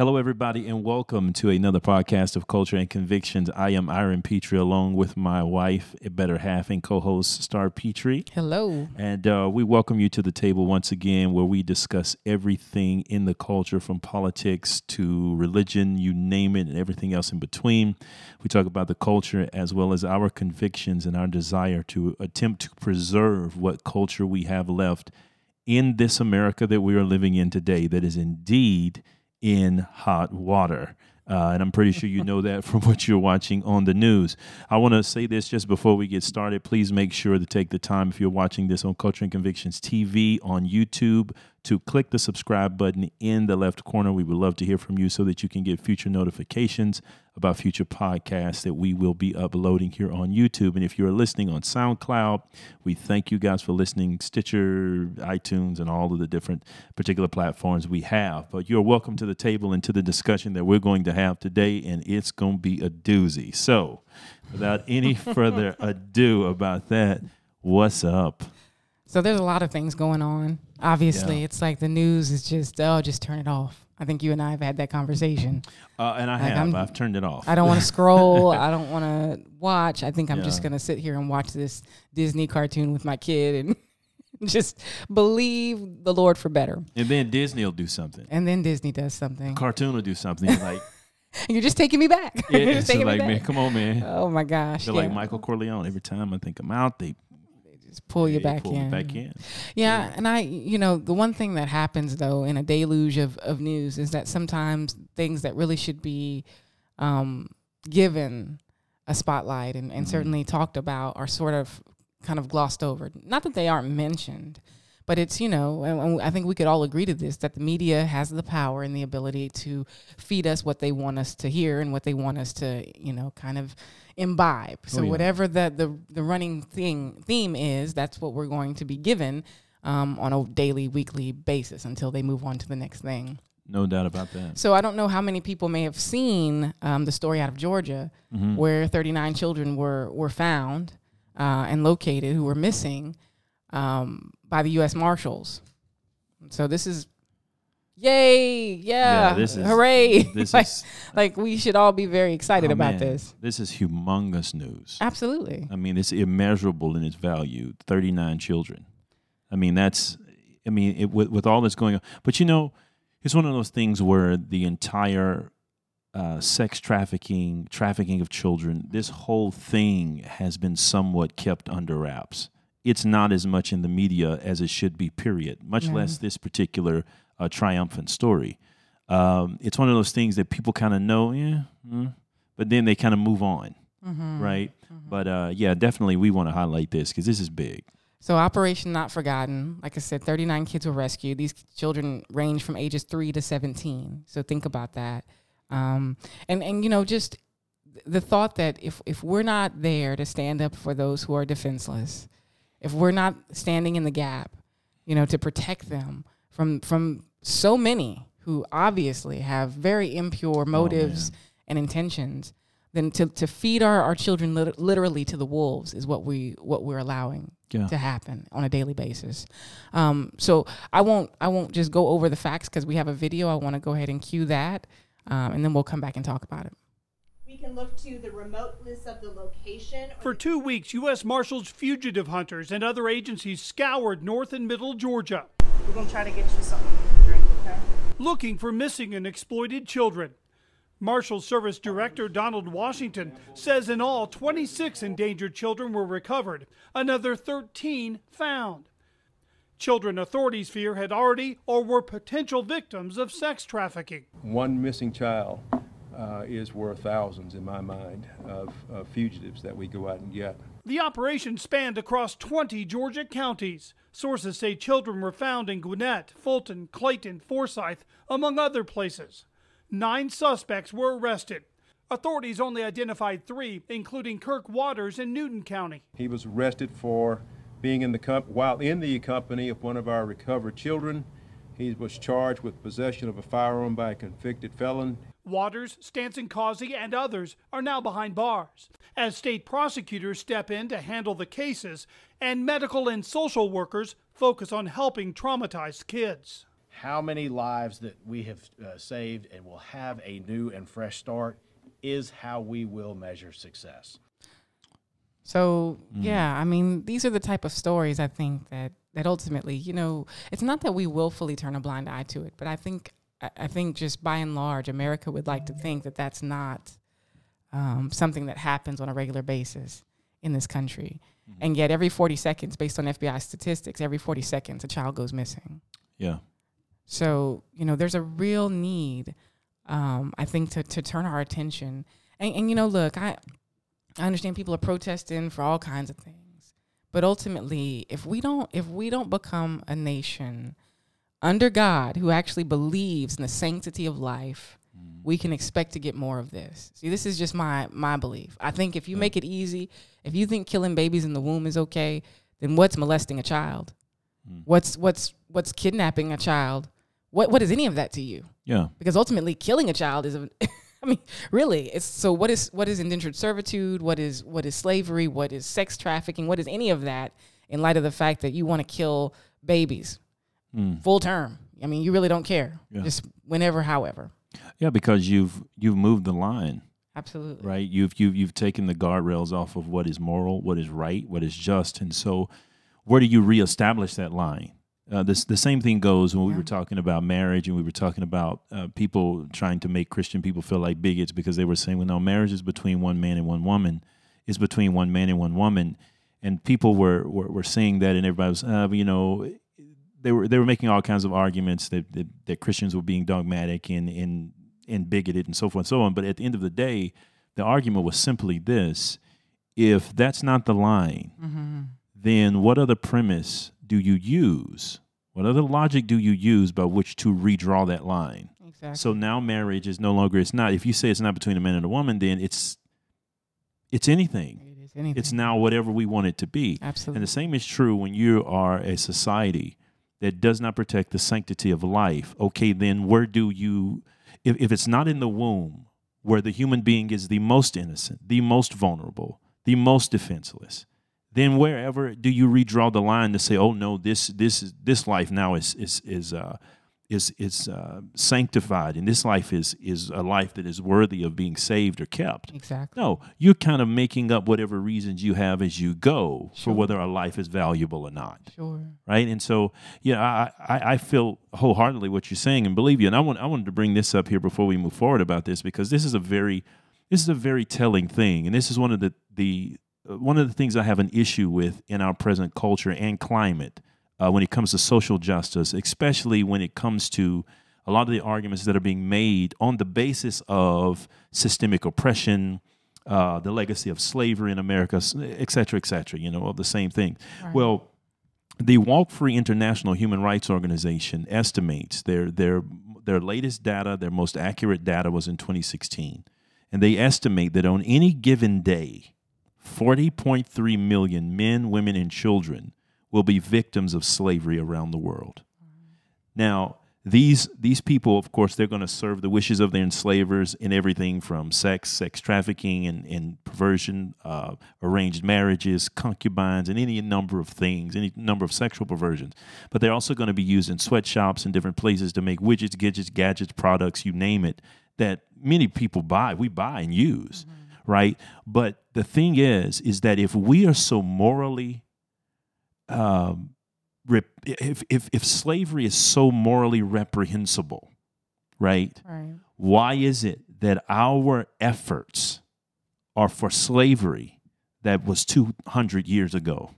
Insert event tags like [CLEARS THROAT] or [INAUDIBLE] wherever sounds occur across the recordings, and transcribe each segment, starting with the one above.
Hello, everybody, and welcome to another podcast of Culture and Convictions. I am Iron Petrie, along with my wife, a better half, and co-host Star Petrie. Hello. And uh, we welcome you to the table once again, where we discuss everything in the culture, from politics to religion, you name it, and everything else in between. We talk about the culture as well as our convictions and our desire to attempt to preserve what culture we have left in this America that we are living in today. That is indeed in hot water. Uh, and I'm pretty sure you know that [LAUGHS] from what you're watching on the news. I want to say this just before we get started. Please make sure to take the time if you're watching this on Culture and Convictions TV on YouTube to click the subscribe button in the left corner. We would love to hear from you so that you can get future notifications about future podcasts that we will be uploading here on YouTube. And if you're listening on SoundCloud, we thank you guys for listening, Stitcher, iTunes, and all of the different particular platforms we have. But you're welcome to the table and to the discussion that we're going to have today, and it's going to be a doozy. So, without any [LAUGHS] further ado about that, what's up? So there's a lot of things going on. Obviously, Yeah. it's like the news is just oh, just turn it off. I think you and I have had that conversation. Uh, and I Like, have. I'm- I've turned it off. I don't want to [LAUGHS] scroll. I don't want to watch. I think I'm just gonna sit here and watch this Disney cartoon with my kid and [LAUGHS] just believe the Lord for better. and then Disney will do something. And then Disney does something. Cartoon will do something. [LAUGHS] Like, You're just taking me back. yeah, You're it's just taking like, me man, come on, man. Oh my gosh. They're yeah. like Michael Corleone. Every time I think I'm out, they pull you back pull in. back in. Yeah, and I, you know, the one thing that happens though in a deluge of, of news is that sometimes things that really should be um, given a spotlight and, and Mhm. certainly talked about are sort of kind of glossed over. Not that they aren't mentioned, but it's, you know, I think we could all agree to this that the media has the power and the ability to feed us what they want us to hear and what they want us to, you know, kind of imbibe. So Oh, yeah. whatever the, the the running thing theme is, that's what we're going to be given um, on a daily, weekly basis until they move on to the next thing. No doubt about that. So I don't know how many people may have seen um, the story out of Georgia Mhm. where 39 children were were found uh, and located who were missing um, by the U.S. Marshals. So this is, yay, yeah, this is- hooray! This [LAUGHS] like, is like we should all be very excited oh, about man, this. This is humongous news. Absolutely. I mean, it's immeasurable in its value. Thirty-nine children. I mean, that's. I mean, it, with with all that's going on, but you know, it's one of those things where the entire uh, sex trafficking, trafficking of children, this whole thing has been somewhat kept under wraps. It's not as much in the media as it should be. Period. Much Yeah. less this particular uh, triumphant story. Um, it's one of those things that people kind of know, yeah, mm, but then they kind of move on, Mm-hmm. right? But uh, yeah, definitely we want to highlight this because this is big. So Operation Not Forgotten, like I said, 39 kids were rescued. These children range from ages 3 to 17. So think about that. Um, and and you know just the thought that if if we're not there to stand up for those who are defenseless, if we're not standing in the gap, you know, to protect them from from so many who obviously have very impure motives and intentions, then to, to feed our, our children lit- literally to the wolves is what we what we're allowing Yeah. to happen on a daily basis. Um, so I won't I won't just go over the facts because we have a video. I want to go ahead and cue that, um, and then we'll come back and talk about it. We can look to the remoteness of the location. or For two weeks, U.S. Marshals, fugitive hunters, and other agencies scoured north and middle Georgia We're gonna try to get you something to drink, okay? looking for missing and exploited children. Marshal Service Director Donald Washington says in all, 26 endangered children were recovered, another 13 found. Children authorities fear had already or were potential victims of sex trafficking. one missing child uh, is worth thousands in my mind of, of fugitives that we go out and get. The operation spanned across 20 Georgia counties. Sources say children were found in Gwinnett, Fulton, Clayton, Forsyth, among other places. Nine suspects were arrested. Authorities only identified three, including Kirk Waters in Newton County. He was arrested for being in the comp- while in the company of one of our recovered children. He was charged with possession of a firearm by a convicted felon. Waters, Stanson Causey, and others are now behind bars as state prosecutors step in to handle the cases and medical and social workers focus on helping traumatized kids. how many lives that we have uh, saved and will have a new and fresh start is how we will measure success. So yeah, I mean, these are the type of stories I think that that ultimately, you know, it's not that we willfully turn a blind eye to it, but I think I, I think just by and large, America would like to think that that's not um, something that happens on a regular basis in this country. And yet, every 40 seconds, based on FBI statistics, every 40 seconds, a child goes missing. Yeah. So, you know, there's a real need, um, I think, to, to turn our attention. And, and, you know, look, I, I understand people are protesting for all kinds of things. But ultimately, if we don't if we don't become a nation under God who actually believes in the sanctity of life, mm. we can expect to get more of this. See, this is just my my belief. I think if you make it easy, if you think killing babies in the womb is okay, then what's molesting a child? Mm. What's what's what's kidnapping a child? What what is any of that to you? Yeah. because ultimately killing a child is a [LAUGHS] I mean, really, it's so what is what is indentured servitude? What is what is slavery? What is sex trafficking? What is any of that in light of the fact that you want to kill babies full term? I mean, you really don't care. Yeah. Just whenever, however. Yeah, because you've you've moved the line, Absolutely. right? You've you've you've taken the guardrails off of what is moral, what is right, what is just, and so where do you reestablish that line? Uh, this the same thing goes when we were talking about marriage and we were talking about uh, people trying to make Christian people feel like bigots because they were saying, well, no, marriage is between one man and one woman, is between one man and one woman, and people were were, were saying that, and everybody was, uh, you know, they were they were making all kinds of arguments that that, that Christians were being dogmatic and and and bigoted and so forth and so on. But at the end of the day, the argument was simply this: if that's not the line, mm-hmm. then what other premise do you use? What other logic do you use by which to redraw that line? Exactly. So now marriage is no longer it's not. If you say it's not between a man and a woman, then it's it's anything. it is anything. It's now whatever we want it to be. Absolutely. And the same is true when you are a society that does not protect the sanctity of life. Okay, then where do you, if, if it's not in the womb, where the human being is the most innocent, the most vulnerable, the most defenseless, then wherever do you redraw the line to say, oh no, this this this life now is is is uh, is is uh, sanctified, and this life is is a life that is worthy of being saved or kept. exactly. No, you're kind of making up whatever reasons you have as you go for whether a life is valuable or not, Sure. right? And so, yeah, I, I I feel wholeheartedly what you're saying and believe you. And I want I wanted to bring this up here before we move forward about this because this is a very this is a very telling thing, and this is one of the the uh, one of the things I have an issue with in our present culture and climate uh, when it comes to social justice, especially when it comes to a lot of the arguments that are being made on the basis of systemic oppression, uh, the legacy of slavery in America, et cetera, et cetera, you know, of the same thing. Well, the Walk Free International Human Rights Organization estimates their their their latest data, their most accurate data was in 2016, and they estimate that on any given day, 40.3 million men, women, and children will be victims of slavery around the world. Now, these these people, of course, they're going to serve the wishes of their enslavers in everything from sex, sex trafficking, and, and perversion, uh, arranged marriages, concubines, and any number of things, any number of sexual perversions. But they're also going to be used in sweatshops and different places to make widgets, gadgets, gadgets, products, you name it, that many people buy. We buy and use, right? But the thing is, is that if we are so morally um, if, if if slavery is so morally reprehensible, right? Right. Why is it that our efforts are for slavery that was 200 years ago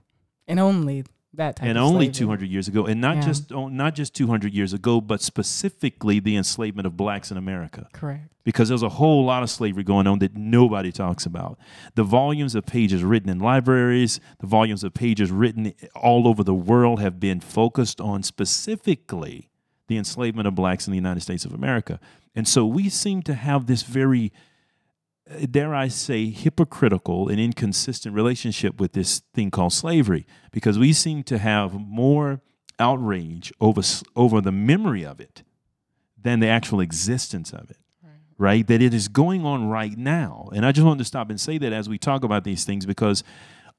And only that type and only slavery. 200 years ago and not Yeah. just oh, not just 200 years ago but specifically the enslavement of blacks in America Correct. because there's a whole lot of slavery going on that nobody talks about. The volumes of pages written in libraries, the volumes of pages written all over the world have been focused on specifically the enslavement of blacks in the United States of America. And so we seem to have this very, dare I say, hypocritical and inconsistent relationship with this thing called slavery because we seem to have more outrage over, over the memory of it than the actual existence of it right? That it is going on right now. And I just wanted to stop and say that as we talk about these things because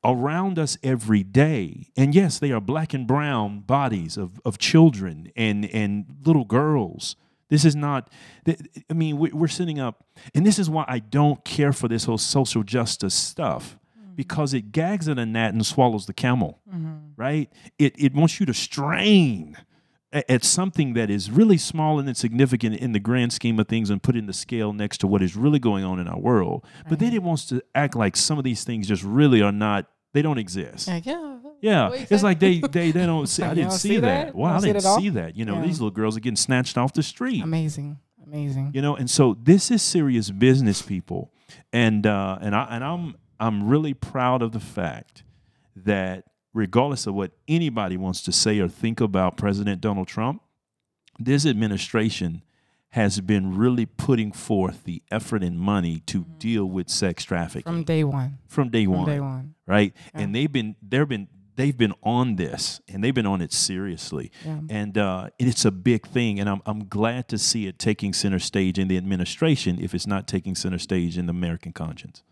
around us every day. And yes, they are black and brown bodies of, of children and, and little girls. This is not, I mean, we're sitting up, and this is why I don't care for this whole social justice stuff mm-hmm. because it gags at a gnat and swallows the camel, mm-hmm. right? It, it wants you to strain at something that is really small and insignificant in the grand scheme of things and put in the scale next to what is really going on in our world. But then it wants to act like some of these things just really are not, they don't exist. Like, yeah. Yeah, it's like they [LAUGHS] they they don't see. I didn't see see that. that? Wow, I didn't see that. You know, Yeah. these little girls are getting snatched off the street. Amazing. Amazing. You know, and so this is serious business, people, and uh, and I and I'm I'm really proud of the fact that regardless of what anybody wants to say or think about President Donald Trump, this administration has been really putting forth the effort and money to deal with sex trafficking From day one. from day From one day one. right? Yeah. And they've been they've been they've been on this and they've been on it seriously, Yeah. and uh, it's a big thing. And I'm I'm glad to see it taking center stage in the administration if it's not taking center stage in the American conscience.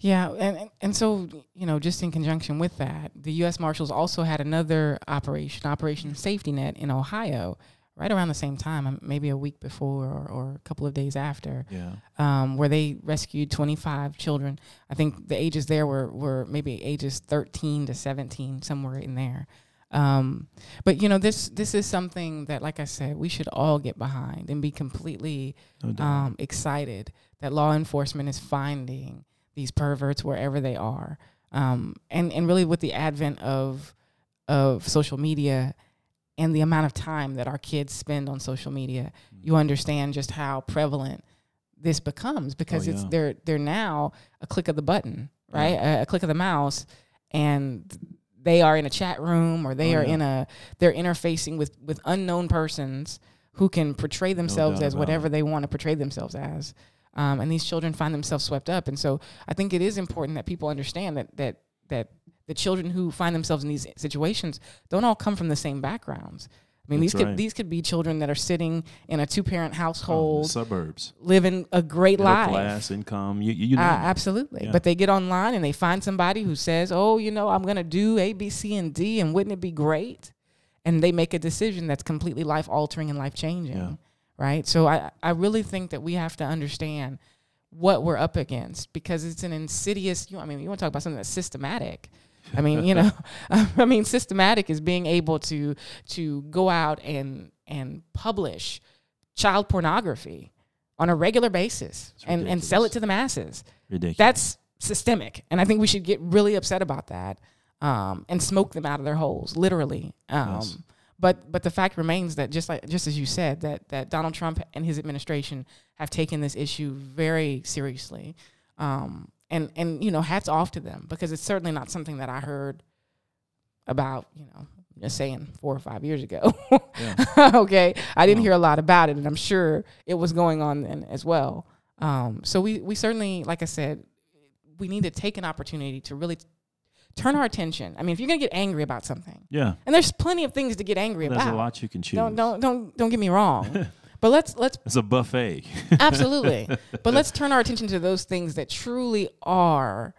Yeah, and, and and so you know, just in conjunction with that, the U.S. Marshals also had another operation, Operation Safety Net, in Ohio, right around the same time, um, maybe a week before or, or a couple of days after, Yeah, um, where they rescued 25 children. I think the ages there were were maybe ages 13 to 17, somewhere in there. Um, but you know, this this is something that, like I said, we should all get behind and be completely no um, excited that law enforcement is finding these perverts wherever they are. Um, and, and really with the advent of, of social media and the amount of time that our kids spend on social media, you understand just how prevalent this becomes because it's yeah. they're they're now a click of the button, right? A, a click of the mouse, and they are in a chat room or they Oh, are yeah. in a they're interfacing with with unknown persons who can portray themselves doubt as whatever it. they want to portray themselves as. Um, and these children find themselves swept up. And so I think it is important that people understand that that that the children who find themselves in these situations don't all come from the same backgrounds. I mean, That's these could right. these could be children that are sitting in a two parent household, suburbs, living a great middle life. class income. You, you Uh, know, absolutely. Yeah. But they get online and they find somebody who says, "Oh, you know, I'm going to do A, B, C, and D, and wouldn't it be great?" And they make a decision that's completely life altering and life changing, Yeah. right? So I I really think that we have to understand what we're up against because it's an insidious. You, I mean, you want to talk about something that's systematic. I mean, you know, [LAUGHS] I mean, systematic is being able to to go out and and publish child pornography on a regular basis and, and sell it to the masses ridiculous. that's systemic and i think we should get really upset about that um, and smoke them out of their holes literally um, Yes. but but the fact remains that just like just as you said that that donald trump and his administration have taken this issue very seriously um, and and you know hats off to them because it's certainly not something that i heard about you know just saying four or five years ago. [LAUGHS] Okay. I didn't No. hear a lot about it and i'm sure it was going on then as well. Um, so we we certainly like i said we need to take an opportunity to really turn our attention. I mean if you're going to get angry about something yeah, and there's plenty of things to get angry there's about a lot you can choose. don't don't don't don't get me wrong [LAUGHS] but let's let's It's a buffet. [LAUGHS] absolutely. But let's turn our attention to those things that truly are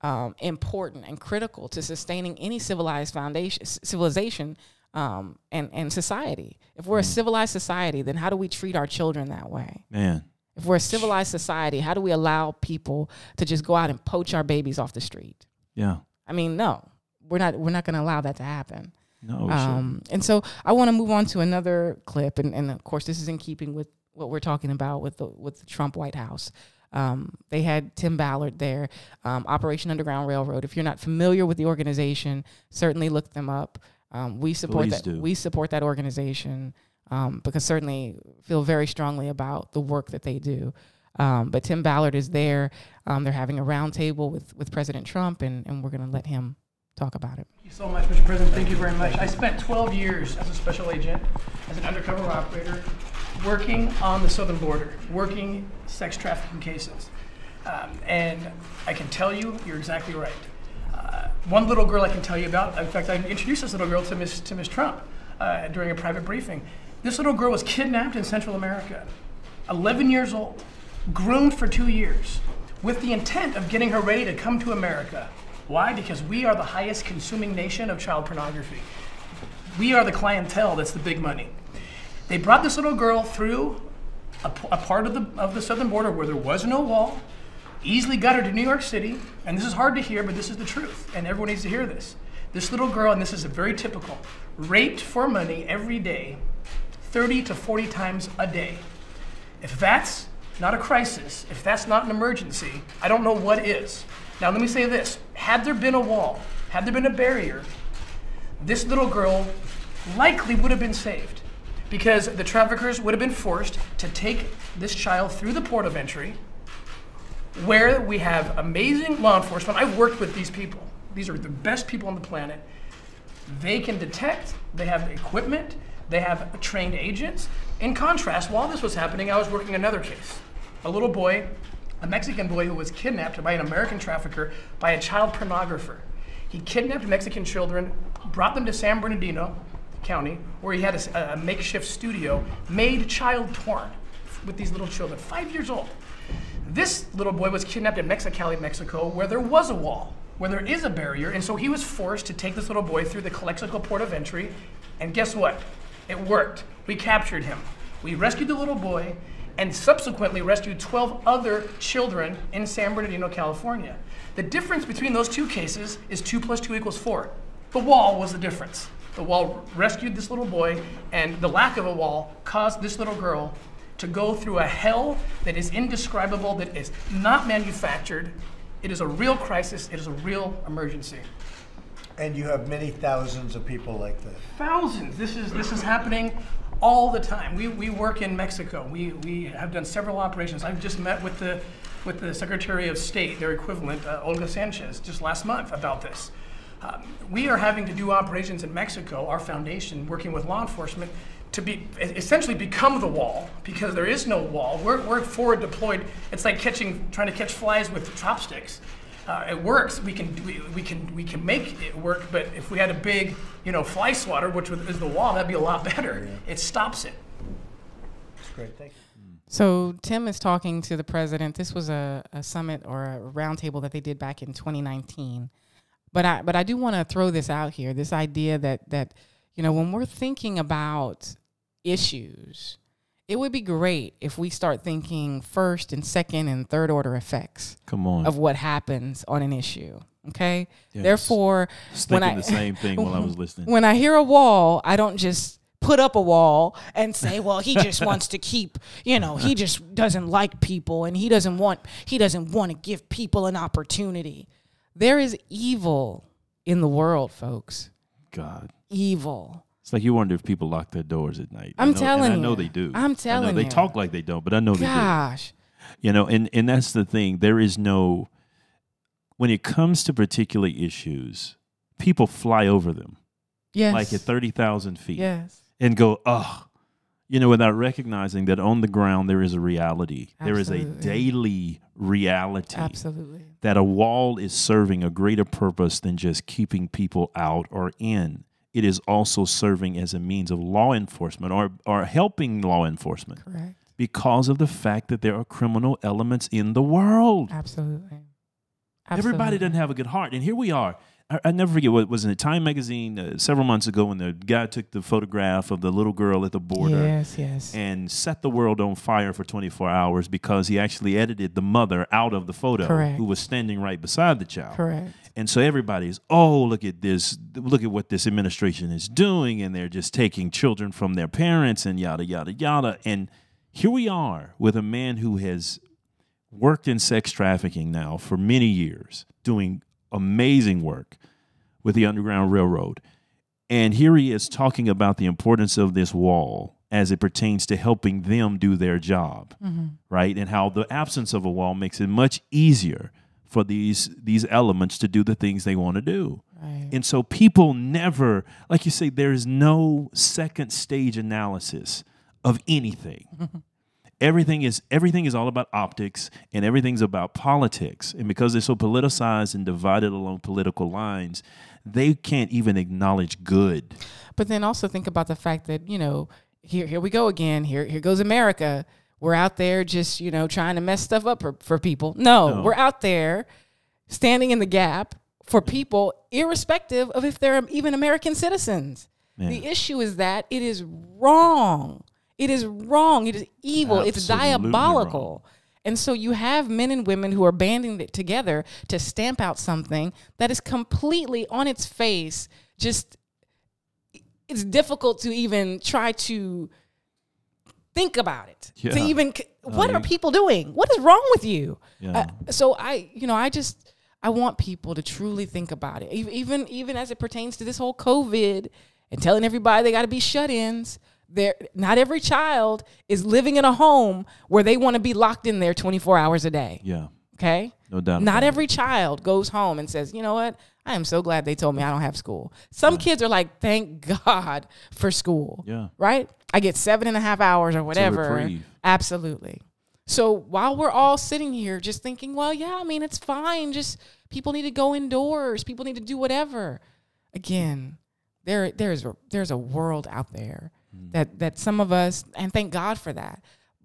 um, important and critical to sustaining any civilized foundation civilization um, and and society. If we're a civilized society then how do we treat our children that way? Man, if we're a civilized society how do we allow people to just go out and poach our babies off the street? Yeah. i mean no. We're not we're not going to allow that to happen No, um, and so I want to move on to another clip, and, and of course, this is in keeping with what we're talking about with the with the Trump White House. Um, they had Tim Ballard there, um, Operation Underground Railroad. If you're not familiar with the organization, certainly look them up. Um, we support Please that. do. We support that organization um, because certainly feel very strongly about the work that they do. Um, but Tim Ballard is there. Um, they're having a roundtable with with President Trump, and, and we're going to let him talk about it. Thank you so much, Mr. President. Thank you very much. I spent 12 years as a special agent, as an undercover operator, working on the southern border, working sex trafficking cases. Um, and I can tell you, you're exactly right. Uh, one little girl I can tell you about, in fact, I introduced this little girl to Miss, to Miss Trump uh, during a private briefing. This little girl was kidnapped in Central America, 11 years old, groomed for two years, with the intent of getting her ready to come to America Why? Because we are the highest consuming nation of child pornography. We are the clientele that's the big money. They brought this little girl through a part of the, of the southern border where there was no wall, easily got her to New York City, and this is hard to hear, but this is the truth, and everyone needs to hear this. This little girl, and this is a very typical, raped for money every day, 30 to 40 times a day. If that's not a crisis, if that's not an emergency, I don't know what is. Now, let me say this had there been a wall, had there been a barrier, this little girl likely would have been saved because the traffickers would have been forced to take this child through the port of entry where we have amazing law enforcement. I've worked with these people, these are the best people on the planet. They can detect, they have equipment, they have trained agents. In contrast, while this was happening, I was working another case. A little boy, a Mexican boy who was kidnapped by an American trafficker by a child pornographer. He kidnapped Mexican children, brought them to San Bernardino County, where he had a, a makeshift studio, made child porn with these little children, five years old. This little boy was kidnapped in Mexicali, Mexico, where there was a wall, where there is a barrier, and so he was forced to take this little boy through the Calexico port of entry. And guess what? It worked. We captured him. We rescued the little boy and subsequently rescued 12 other children in San Bernardino, California. The difference between those two cases is 2 plus 2 equals 4. The wall was the difference. The wall rescued this little boy, and the lack of a wall caused this little girl to go through a hell that is indescribable, that is not manufactured. It is a real crisis, it is a real emergency. And you have many thousands of people like this. Thousands. This is this is happening all the time. We, we work in Mexico. We, we have done several operations. I've just met with the with the Secretary of State, their equivalent, uh, Olga Sanchez, just last month about this. Um, we are having to do operations in Mexico, our foundation, working with law enforcement, to be essentially become the wall because there is no wall. We're, we're forward deployed. It's like catching, trying to catch flies with chopsticks. Uh, it works. We can we, we can we can make it work. But if we had a big you know fly swatter, which is the wall, that'd be a lot [LAUGHS] better. It stops it. That's great. Thank you. So Tim is talking to the president. This was a, a summit or a roundtable that they did back in 2019. But I but I do want to throw this out here. This idea that that you know when we're thinking about issues, it would be great if we start thinking first and second and third order effects Come on. of what happens on an issue. Okay. Yes. Therefore, when I the same thing while I was [LAUGHS] listening. when I hear a wall, I don't just put up a wall and say, "Well, he just wants to keep, you know, he just doesn't like people and he doesn't want he doesn't want to give people an opportunity." There is evil in the world, folks. God. Evil. It's like you wonder if people lock their doors at night. I'm know- telling and I know you. they do. I'm telling they you. talk like they don't, but I know they do. Gosh. You know, and and that's the thing. There is no when it comes to particular issues, people fly over them Yes. like at thirty thousand feet Yes. and go, oh, you know, without recognizing that on the ground there is a reality. There is a daily reality Absolutely. that a wall is serving a greater purpose than just keeping people out or in. It is also serving as a means of law enforcement or, or helping law enforcement Correct. because of the fact that there are criminal elements in the world. Absolutely. Everybody doesn't have a good heart. And here we are. I, I never forget what was in the Time magazine uh, several months ago when the guy took the photograph of the little girl at the border Yes, yes. and set the world on fire for 24 hours because he actually edited the mother out of the photo Correct. who was standing right beside the child. Correct. And so everybody's, oh, look at this, look at what this administration is doing, and they're just taking children from their parents and yada, yada, yada. And here we are with a man who has worked in sex trafficking now for many years, doing amazing work with the Underground Railroad. And here he is talking about the importance of this wall as it pertains to helping them do their job, mm-hmm. right? And how the absence of a wall makes it much easier for these these elements to do the things they want to do. Right. And so people never, like you say, there is no second stage analysis of anything. [LAUGHS] everything is everything is all about optics and everything's about politics. And because they're so politicized and divided along political lines, they can't even acknowledge good. But then also think about the fact that, you know, here here we go again. Here here goes America. We're out there just, you know, trying to mess stuff up for, for people. No, No. we're out there standing in the gap for people, irrespective of if they're even American citizens. Man. The issue is that it is wrong. It is wrong. It is evil. it's Absolutely diabolical. And so you have men and women who are banding it together to stamp out something that is completely on its face. Just, it's difficult to even try to think about it. To even, what yeah. are people doing? What is wrong with you? Yeah. Uh, so I, you know, I just, I want people to truly think about it, even even as it pertains to this whole COVID and telling everybody they got to be shut-ins. There, not every child is living in a home where they want to be locked in there 24 hours a day. Yeah. Okay, No doubt. not about it. every child goes home and says, "You know what? I am so glad they told me I don't have school." Some kids are like, "Thank God for school." Yeah. Right? I get seven and a half hours or whatever. Absolutely. So while we're all sitting here just thinking, well, yeah, I mean, it's fine. Just people need to go indoors. People need to do whatever. Again, there there's a, there's a world out there Mm. that that some of us, and thank God for that,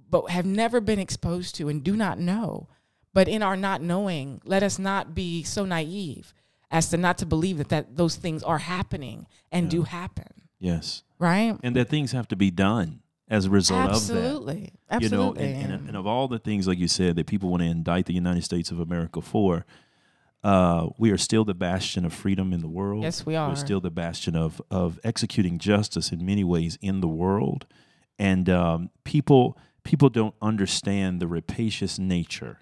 but have never been exposed to and do not know. But in our not knowing, let us not be so naive as to not to believe that, that those things are happening and do happen. Yes. Right? And that things have to be done as a result Absolutely. of that. Absolutely. You know, and, and, and of all the things, like you said, that people want to indict the United States of America for, uh, we are still the bastion of freedom in the world. Yes, we are. We're still the bastion of of executing justice in many ways in the world, and um, people people don't understand the rapacious nature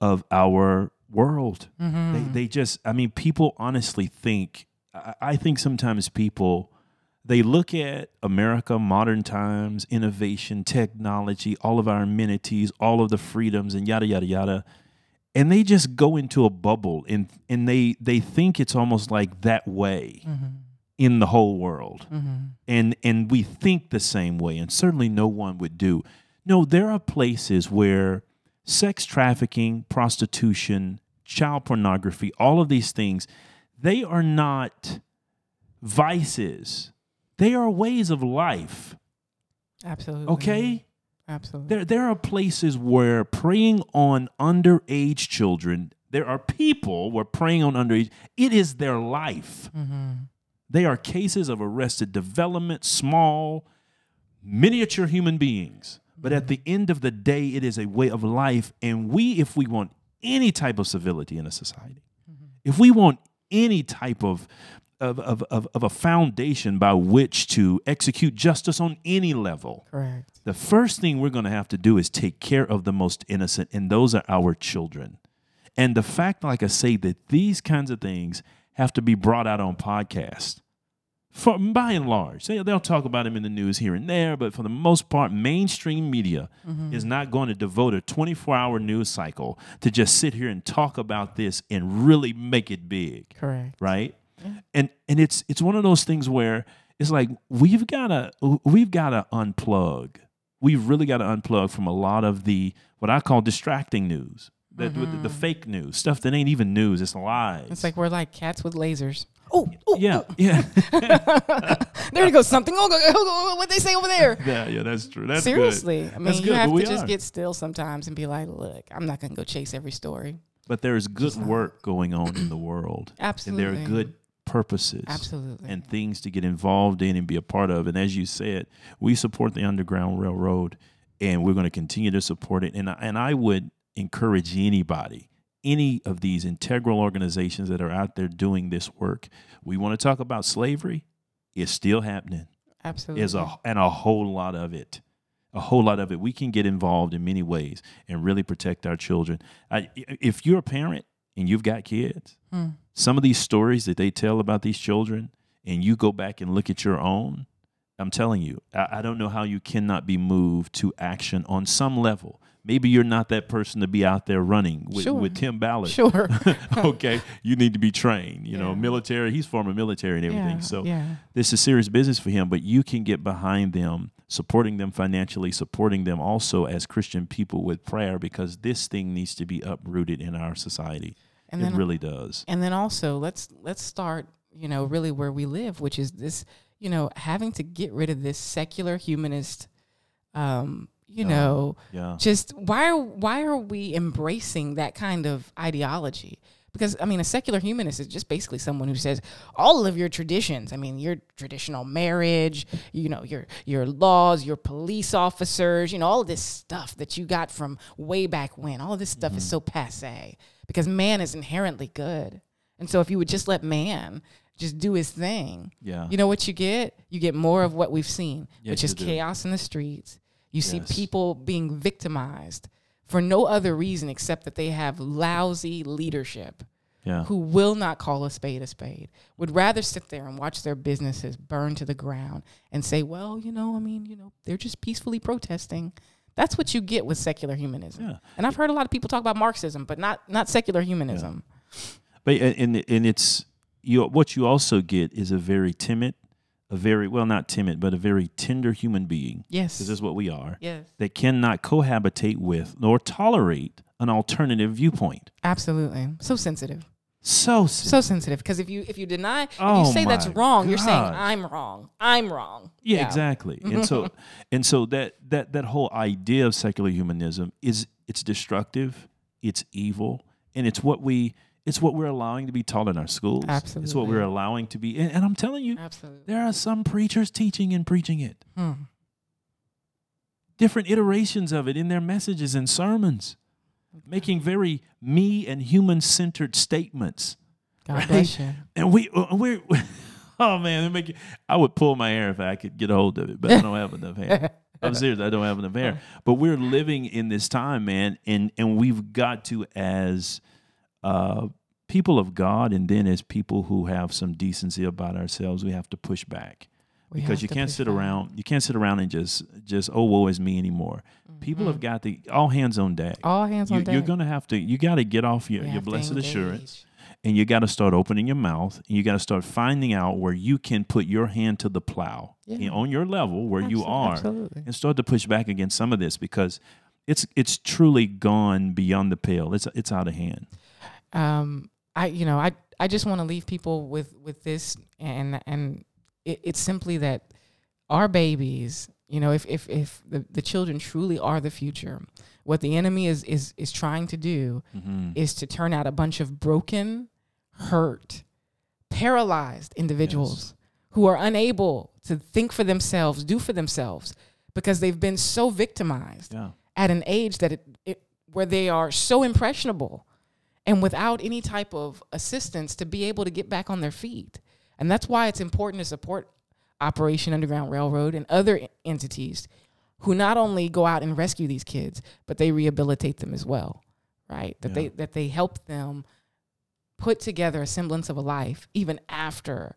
of our world. Mm-hmm. They they just, I mean, people honestly think. I, I think sometimes people they look at America, modern times, innovation, technology, all of our amenities, all of the freedoms, and yada yada yada, and they just go into a bubble and and they they think it's almost like that way mm-hmm. in the whole world, mm-hmm. and and we think the same way, and certainly no one would do. No, there are places where sex trafficking, prostitution, child pornography, all of these things, they are not vices. They are ways of life. Absolutely. Okay? Absolutely. There, there are places where preying on underage children, there are people where preying on underage, it is their life. Mm-hmm. They are cases of arrested development, small, miniature human beings. But at mm-hmm. the end of the day, it is a way of life. And we, if we want any type of civility in a society, mm-hmm. if we want any type of of, of, of, of a foundation by which to execute justice on any level, Correct. the first thing we're going to have to do is take care of the most innocent, and those are our children. And the fact, like I say, that these kinds of things have to be brought out on podcasts, for by and large, they, they'll talk about them in the news here and there, but for the most part, mainstream media mm-hmm. is not going to devote a 24-hour news cycle to just sit here and talk about this and really make it big Correct. right? And and it's it's one of those things where it's like we've gotta we've gotta unplug. We've really got to unplug from a lot of the what I call distracting news, the, the, the mm-hmm. fake news, stuff that ain't even news. It's lies. It's like we're like cats with lasers. Oh, oh yeah, oh. yeah, [LAUGHS] [LAUGHS] there goes something. Oh, go- oh, go- what they say over there? [LAUGHS] yeah, yeah. That's true. That's Seriously, Good. I mean, That's you good, have to just are. get still sometimes and be like, look, I'm not gonna go chase every story. But there is good work going on in the world, Absolutely. and Absolutely. there are good purposes, Absolutely. and things to get involved in and be a part of. And as you said, we support the Underground Railroad, and we're going to continue to support it. And I, and I would encourage anybody, any of these integral organizations that are out there doing this work. We want to talk about slavery. It's still happening. Absolutely. Is a and a whole lot of it. A whole lot of it. We can get involved in many ways and really protect our children. I, if you're a parent and you've got kids, Hmm. Some of these stories that they tell about these children, and you go back and look at your own, I'm telling you, I, I don't know how you cannot be moved to action on some level. Maybe you're not that person to be out there running with, Sure. with Tim Ballard. Sure. [LAUGHS] okay, you need to be trained. You know, military. He's former military and everything. Yeah, so yeah. this is serious business for him. But you can get behind them, supporting them financially, supporting them also as Christian people with prayer, because this thing needs to be uprooted in our society. And it then- really does. And then also let's let's start, you know, really where we live, which is this, you know, having to get rid of this secular humanist um, you Yeah. know, Yeah. just why are why are we embracing that kind of ideology? Because I mean, a secular humanist is just basically someone who says all of your traditions. I mean, your traditional marriage, you know, your your laws, your police officers, you know, all of this stuff that you got from way back when. All of this stuff is so passe because man is inherently good. And so if you would just let man just do his thing, Yeah. you know what you get? You get more of what we've seen, Yes, which is do. chaos in the streets. You see people being victimized for no other reason except that they have lousy leadership Yeah. who will not call a spade a spade, would rather sit there and watch their businesses burn to the ground and say, well, you know, I mean, you know, they're just peacefully protesting. That's what you get with secular humanism. Yeah. And I've heard a lot of people talk about Marxism, but not not secular humanism. But and and it's you. What you also get is a very timid, a very well not timid, but a very tender human being. Yes. This is what we are. Yes. That cannot cohabitate with nor tolerate an alternative viewpoint. Absolutely. So sensitive. So So sensitive. Because if you if you deny if Oh you say that's wrong, you're saying I'm wrong. I'm wrong. Yeah, exactly. [LAUGHS] And so and so that that that whole idea of secular humanism is it's destructive, it's evil, and it's what we it's what we're allowing to be taught in our schools. Absolutely. It's what we're allowing to be and, and I'm telling you, Absolutely. there are some preachers teaching and preaching it. Hmm. Different iterations of it in their messages and sermons. Making very me and human centered statements. God Right? bless you. And we uh, we're [LAUGHS] oh man, make I would pull my hair if I could get a hold of it, but I don't have enough hair. [LAUGHS] I'm serious, I don't have enough hair. But we're living in this time, man, and and we've got to as uh people of God and then as people who have some decency about ourselves, we have to push back. We because you can't sit back. around you can't sit around and just just oh woe is me anymore. People have got to all hands on deck. Mm-hmm. All hands you, on deck. You're gonna have to you gotta get off your, your blessed assurance and you got to start opening your mouth and you got to start finding out where you can put your hand to the plow Yeah. on your level where you are absolutely. and start to push back against some of this because it's it's truly gone beyond the pale it's it's out of hand um i you know i i just want to leave people with with this and and it, it's simply that our babies you know if if if the, the children truly are the future what the enemy is is is trying to do Mm-hmm. is to turn out a bunch of broken hurt paralyzed individuals who are unable to think for themselves do for themselves because they've been so victimized yeah at an age that it, it where they are so impressionable and without any type of assistance to be able to get back on their feet. And that's why it's important to support Operation Underground Railroad and other entities who not only go out and rescue these kids, but they rehabilitate them as well, right? That Yeah. they that they help them put together a semblance of a life even after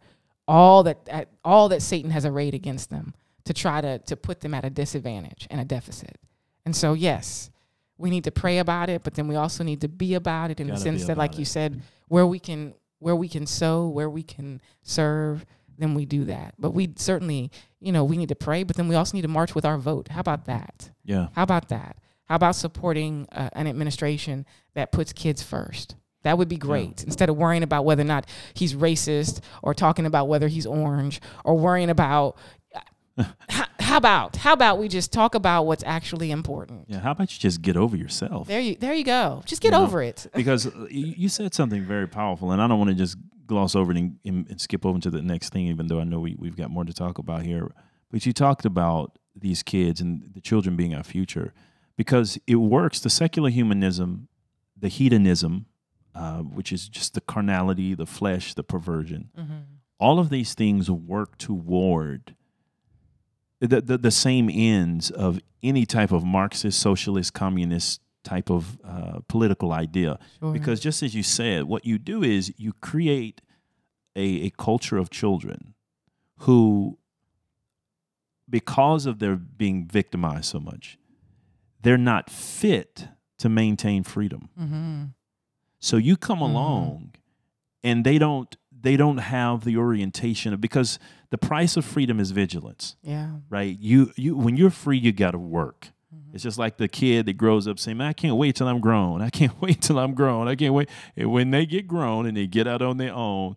all that, all that Satan has arrayed against them to try to to put them at a disadvantage and a deficit. And so yes, we need to pray about it, but then we also need to be about it in the sense that like about you said, where we can where we can sow, where we can serve, then we do that. But we certainly, you know, we need to pray, but then we also need to march with our vote. How about that? yeah How about that? How about supporting uh, an administration that puts kids first? That would be great. Instead of worrying about whether or not he's racist or talking about whether he's orange or worrying about [LAUGHS] how, how about how about we just talk about what's actually important? yeah how about you just get over yourself There you there you go. Just get You know, over it. [LAUGHS] because uh, you said something very powerful, and I don't want to just gloss over it and, and, and skip over to the next thing, even though I know we, we've got more to talk about here. But you talked about these kids and the children being our future because it works. The secular humanism, the hedonism, uh, which is just the carnality, the flesh, the perversion, all of these things work toward the, the, the same ends of any type of Marxist, socialist, communist type of uh, political idea. Sure. Because just as you said, what you do is you create a, a culture of children who, because of their being victimized so much, they're not fit to maintain freedom. Mm-hmm. So you come along and they don't they don't have the orientation of because the price of freedom is vigilance Yeah. right? You you when you're free, you got to work. Mm-hmm. It's just like the kid that grows up saying, "Man, I can't wait till I'm grown. I can't [LAUGHS] wait till I'm grown. I can't wait." And when they get grown and they get out on their own,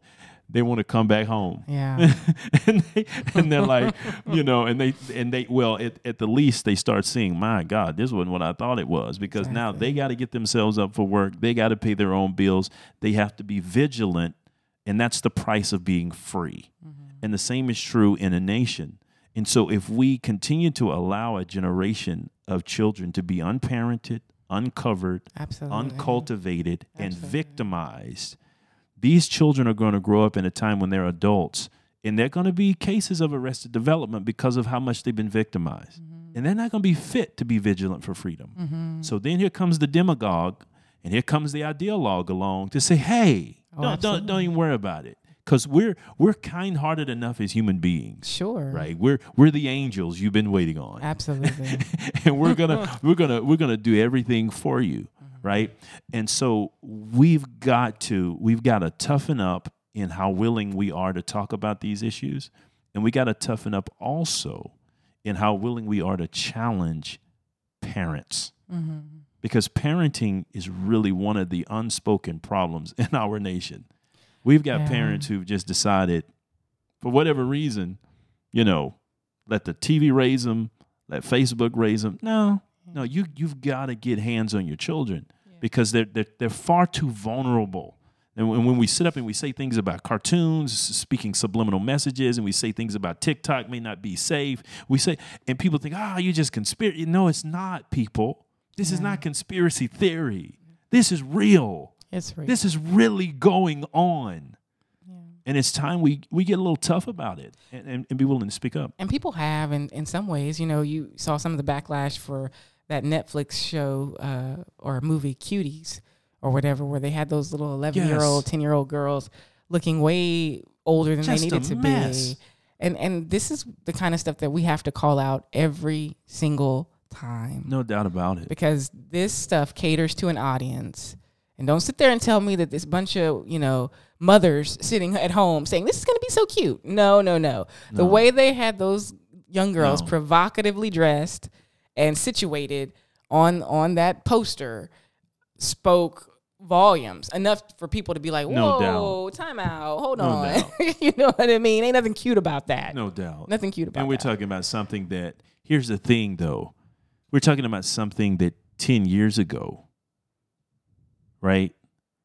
they want to come back home. Yeah. [LAUGHS] and, they, and they're like, you know, and they and they well, at, at the least they start seeing, my God, this wasn't what I thought it was because now they got to get themselves up for work. They got to pay their own bills. They have to be vigilant, and that's the price of being free. And the same is true in a nation. And so, if we continue to allow a generation of children to be unparented, uncovered, Absolutely. uncultivated, and victimized, these children are going to grow up in a time when they're adults. And they're going to be cases of arrested development because of how much they've been victimized. Mm-hmm. And they're not going to be fit to be vigilant for freedom. So then here comes the demagogue and here comes the ideologue along to say, hey, Oh, don't, don't, don't even worry about it. Because we're, we're kind hearted enough as human beings. Sure. Right, we're we're the angels you've been waiting on Absolutely. [LAUGHS] and we're gonna [LAUGHS] we're gonna we're gonna do everything for you mm-hmm. right and so we've got to we've got to toughen up in how willing we are to talk about these issues and we got to toughen up also in how willing we are to challenge parents mm-hmm. Because parenting is really one of the unspoken problems [LAUGHS] in our nation we've got Yeah. parents who've just decided for whatever reason you know let the TV raise them, let Facebook raise them. No, no, you you've got to get hands on your children because they're they're they're far too vulnerable. And when, when we sit up and we say things about cartoons, speaking subliminal messages, and we say things about TikTok may not be safe, we say, and people think, ah, you just conspiracy. No, it's not, people. This is not conspiracy theory. This is real. it's real. This is really going on. And it's time we, we get a little tough about it and, and, and be willing to speak up. and people have in, in some ways you know you saw some of the backlash for that netflix show uh, or movie cuties or whatever where they had those little 11 year old 10 year old girls looking way older than Just they needed to mess. be and and this is the kind of stuff that we have to call out every single time No doubt about it. because this stuff caters to an audience. And don't sit there and tell me that this bunch of, you know, mothers sitting at home saying this is going to be so cute. No, no, no. The way they had those young girls No. provocatively dressed and situated on on that poster spoke volumes enough for people to be like, No "Whoa, time out. Hold No on." [LAUGHS] you know what I mean? Ain't nothing cute about that. No doubt. Nothing cute about and we're that. talking about something that, here's the thing though. We're talking about something that 10 years ago, right?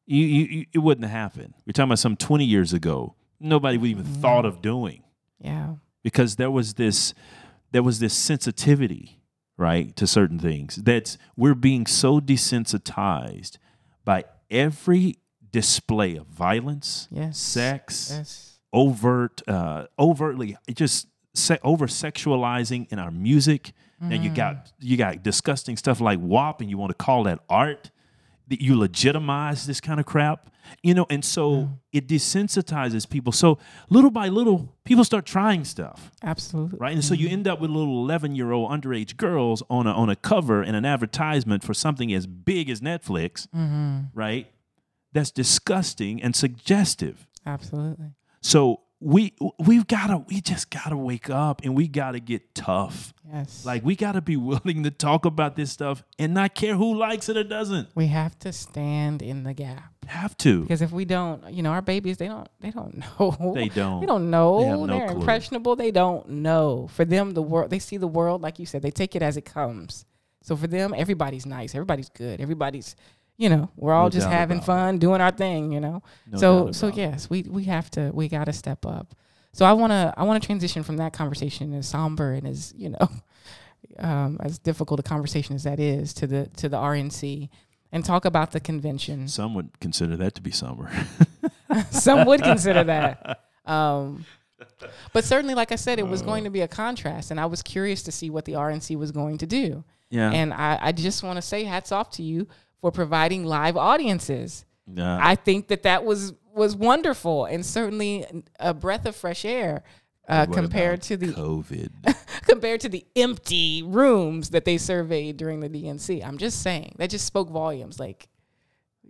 You, you, you, it wouldn't have happened. We're talking about some 20 years ago. Nobody would even Mm-hmm. thought of doing yeah. because there was this there was this sensitivity right to certain things that's we're being so desensitized by every display of violence Yes. sex Yes. overt uh overtly just se- over sexualizing in our music and Mm-hmm. you got mm. you got disgusting stuff like WAP and you want to call that art that you legitimize this kind of crap you know and so mm. it desensitizes people. So little by little people start trying stuff. Absolutely. right? And so you mm-hmm. end up with little 11 year old underage girls on a, on a cover in an advertisement for something as big as netflix mm-hmm. right? That's disgusting and suggestive. Absolutely. so we we've gotta we just gotta wake up and we gotta get tough Yes. like we gotta be willing to talk about this stuff and not care who likes it or doesn't we have to stand in the gap have to because if we don't, you know, our babies they don't they don't [LAUGHS] know. They don't. They don't know. They have no They're clue. impressionable. They don't know. For them, the world they see the world like you said. They take it as it comes. So for them, everybody's nice. Everybody's good. Everybody's, you know, we're all No just having fun, doing our thing. You know. No so so yes, we we have to we got to step up. So I wanna I wanna transition from that conversation as somber and as you know, [LAUGHS] um, as difficult a conversation as that is to the to the RNC and talk about the convention. some would consider that to be somber [LAUGHS] Some would consider that. [LAUGHS] Um, but certainly, like I said, it was going to be a contrast, and I was curious to see what the RNC was going to do. yeah And I, I just want to say hats off to you for providing live audiences. yeah I think that that was was wonderful and certainly a breath of fresh air uh, compared to the covid [LAUGHS] compared to the empty rooms that they surveyed during the DNC. I'm just saying that just spoke volumes. Like,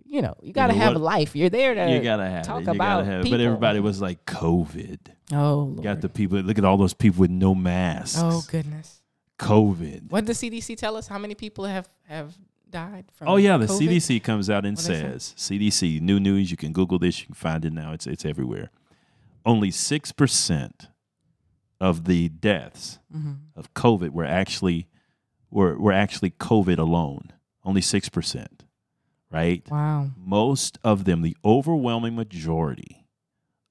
you know, you got to know have what? a life. You're there to you gotta have talk it you about have people. but everybody was like covid Oh, Lord. got the people look at all those people with no masks oh goodness. covid What did the CDC tell us? How many people have have died from? Oh yeah, the COVID? CDC comes out and say? says CDC new news. You can Google this. You can find it now. It's it's everywhere. only 6% of the deaths mm-hmm. of COVID were actually were, were actually COVID alone. Only 6%, right? Wow. Most of them, the overwhelming majority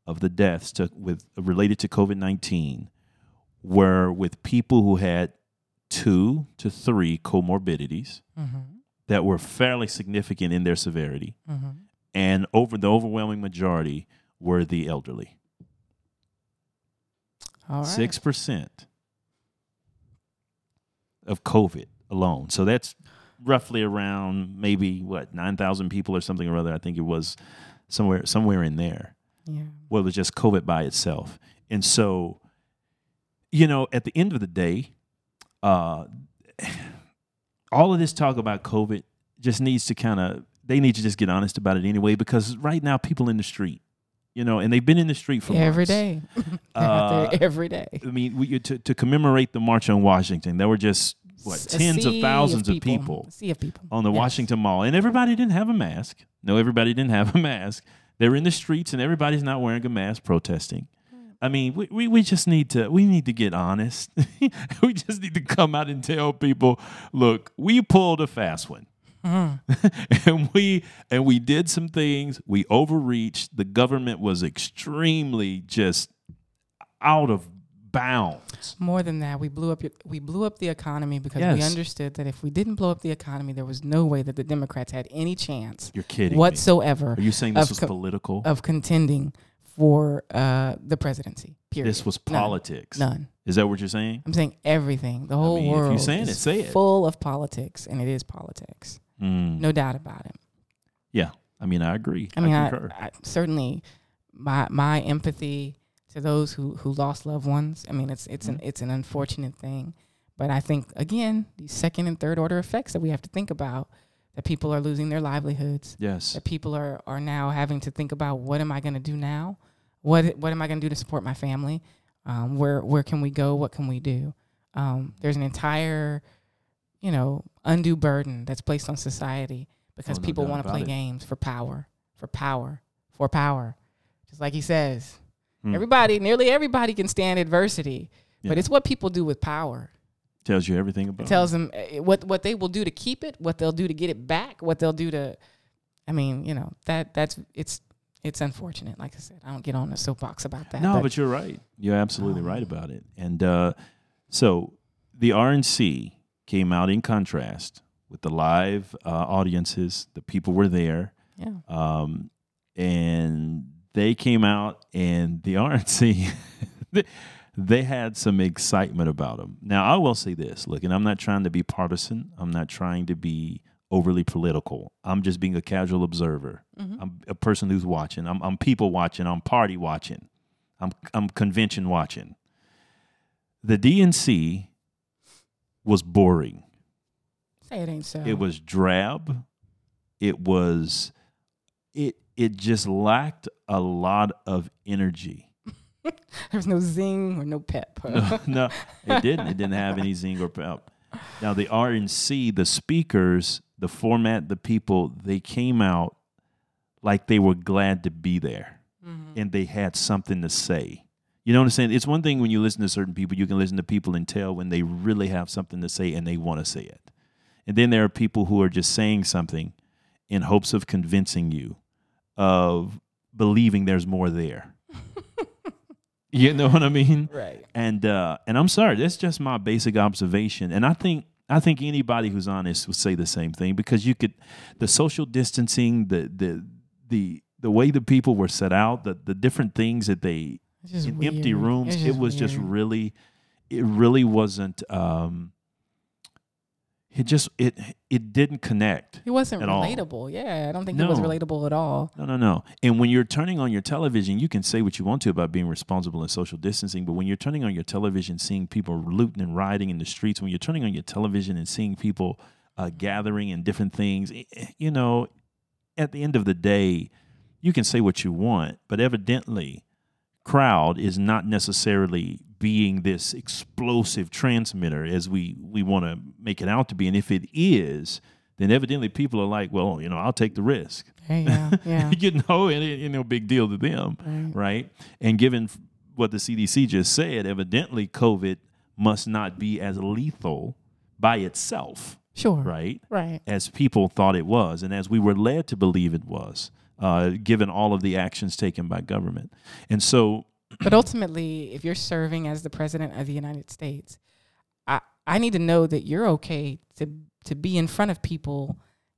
of the deaths to, with related to COVID-19 were with people who had two to three comorbidities mm-hmm. That were fairly significant in their severity. And over the overwhelming majority were the elderly. Six percent of COVID alone. So that's roughly around maybe what nine thousand people or something or other. I think it was somewhere somewhere in there. Yeah. Well, it was just COVID by itself. And so, you know, at the end of the day, uh, all of this talk about COVID just needs to kind of they need to just get honest about it anyway because right now people in the street, you know, and they've been in the street for every months. day, [LAUGHS] uh, every day I mean, we, to, to commemorate the March on Washington, there were just what a tens of thousands of people, A sea of people. on the Yes. Washington Mall, and everybody didn't have a mask. No, everybody didn't have a mask. They're in the streets, and everybody's not wearing a mask protesting. I mean, we, we, we just need to we need to get honest. [LAUGHS] we just need to come out and tell people, look, we pulled a fast one. [LAUGHS] and we and we did some things. We overreached. The government was extremely just out of bounds. More than that, we blew up. Your, we blew up the economy because we understood that if we didn't blow up the economy, there was no way that the Democrats had any chance You're kidding. me. whatsoever. Are you saying this was co- political? of contending for uh, the presidency? Period. this was politics. None. Is that what you're saying? I'm saying everything. The whole I mean, if you're saying is it, say it. full of politics, and it is politics. Mm. No doubt about it. Yeah. I mean, I agree. I mean, I, concur. I, certainly my my empathy to those who who lost loved ones. I mean, it's it's Mm-hmm. an it's an unfortunate thing, but I think again these second and third order effects that we have to think about that people are losing their livelihoods. yes. That people are are now having to think about what am I going to do now? What what am I going to do to support my family? Um, where where can we go? What can we do? Um, there's an entire, you know, undue burden that's placed on society because Oh, no people want to play it. games for power, for power, for power. Just like he says, Hmm. everybody, nearly everybody can stand adversity, Yeah. but it's what people do with power. Tells you everything about It tells them uh, what what they will do to keep it, what they'll do to get it back, what they'll do to. I mean, you know that that's it's it's unfortunate. Like I said, I don't get on the soapbox about that. No, but, you're right. You're absolutely Um, right about it. And uh, so the RNC came out in contrast with the live uh, audiences. The people were there, yeah, um, and they came out, and the RNC. [LAUGHS] they- They had some excitement about them. Now, I will say this look, and I'm not trying to be partisan. I'm not trying to be overly political. I'm just being a casual observer. Mm-hmm. I'm a person who's watching. I'm, I'm people watching. I'm party watching. I'm, I'm convention watching. The DNC was boring. say it ain't so. It was drab. It was it it just lacked a lot of energy. [LAUGHS] There was no zing or no pep. no, [LAUGHS] no, it didn't. It didn't have any [LAUGHS] zing or pep. Now the RNC, the speakers, the format, the people, they came out like they were glad to be there, and they had something to say. You know what I'm saying? It's one thing when you listen to certain people, you can listen to people and tell when they really have something to say and they want to say it. And then there are people who are just saying something in hopes of convincing you of believing there's more there. [LAUGHS] you know what I mean? right. And uh, and I'm sorry, that's just my basic observation. And I think I think anybody who's honest would say the same thing because you could the social distancing, the the the the way the people were set out, the the different things that they just in empty weird. rooms, It's it was just really it really wasn't um it just it it didn't connect. It wasn't at all. relatable. Yeah, I don't think it was relatable at all. No, no, no. And when you're turning on your television, you can say what you want to about being responsible and social distancing, but when you're turning on your television, seeing people looting and rioting in the streets, when you're turning on your television and seeing people uh, gathering and different things, eh, eh, you know, at the end of the day, you can say what you want, but evidently, crowd is not necessarily being this explosive transmitter as we we want to make it out to be. And if it is, then evidently people are like, well, you know, I'll take the risk. Hey, yeah, yeah. [LAUGHS] you know, and it, you know, big deal to them, Right. right? And given f- what the CDC just said, evidently COVID must not be as lethal by itself, Sure. right? Right. As people thought it was, and as we were led to believe it was, uh, given all of the actions taken by government. And so, [CLEARS THROAT] But ultimately, if you're serving as the president of the United States, I, I need to know that you're okay to to be in front of people,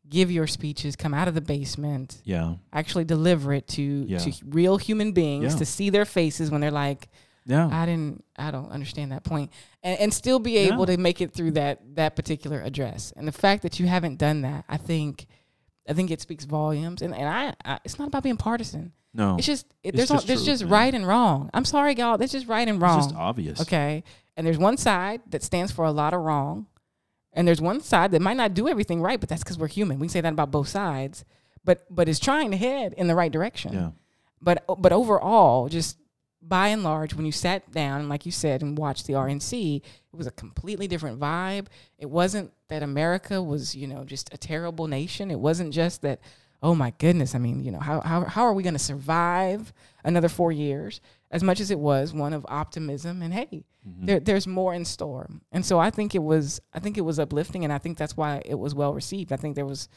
give your speeches, come out of the basement, yeah, actually deliver it to Yeah. to real human beings Yeah. to see their faces when they're like, yeah, I didn't I don't understand that point. And and still be able Yeah. to make it through that that particular address. And the fact that you haven't done that, I think I think it speaks volumes. And and I, I it's not about being partisan. no, It's just it, It's there's just there's truth, just right and wrong. I'm sorry, y'all. There's just right and wrong. it's just obvious. Okay. And there's one side that stands for a lot of wrong. And there's one side that might not do everything right, but that's because we're human. We can say that about both sides. But but is trying to head in the right direction. Yeah, But but overall, just by and large, when you sat down, like you said, and watched the RNC, it was a completely different vibe. It wasn't that America was, you know, just a terrible nation. It wasn't just that, oh my goodness, I mean, you know, how how how are we gonna survive another four years? As much as it was one of optimism and hey, mm-hmm. there, there's more in store. And so I think it was I think it was uplifting and I think that's why it was well received. I think there was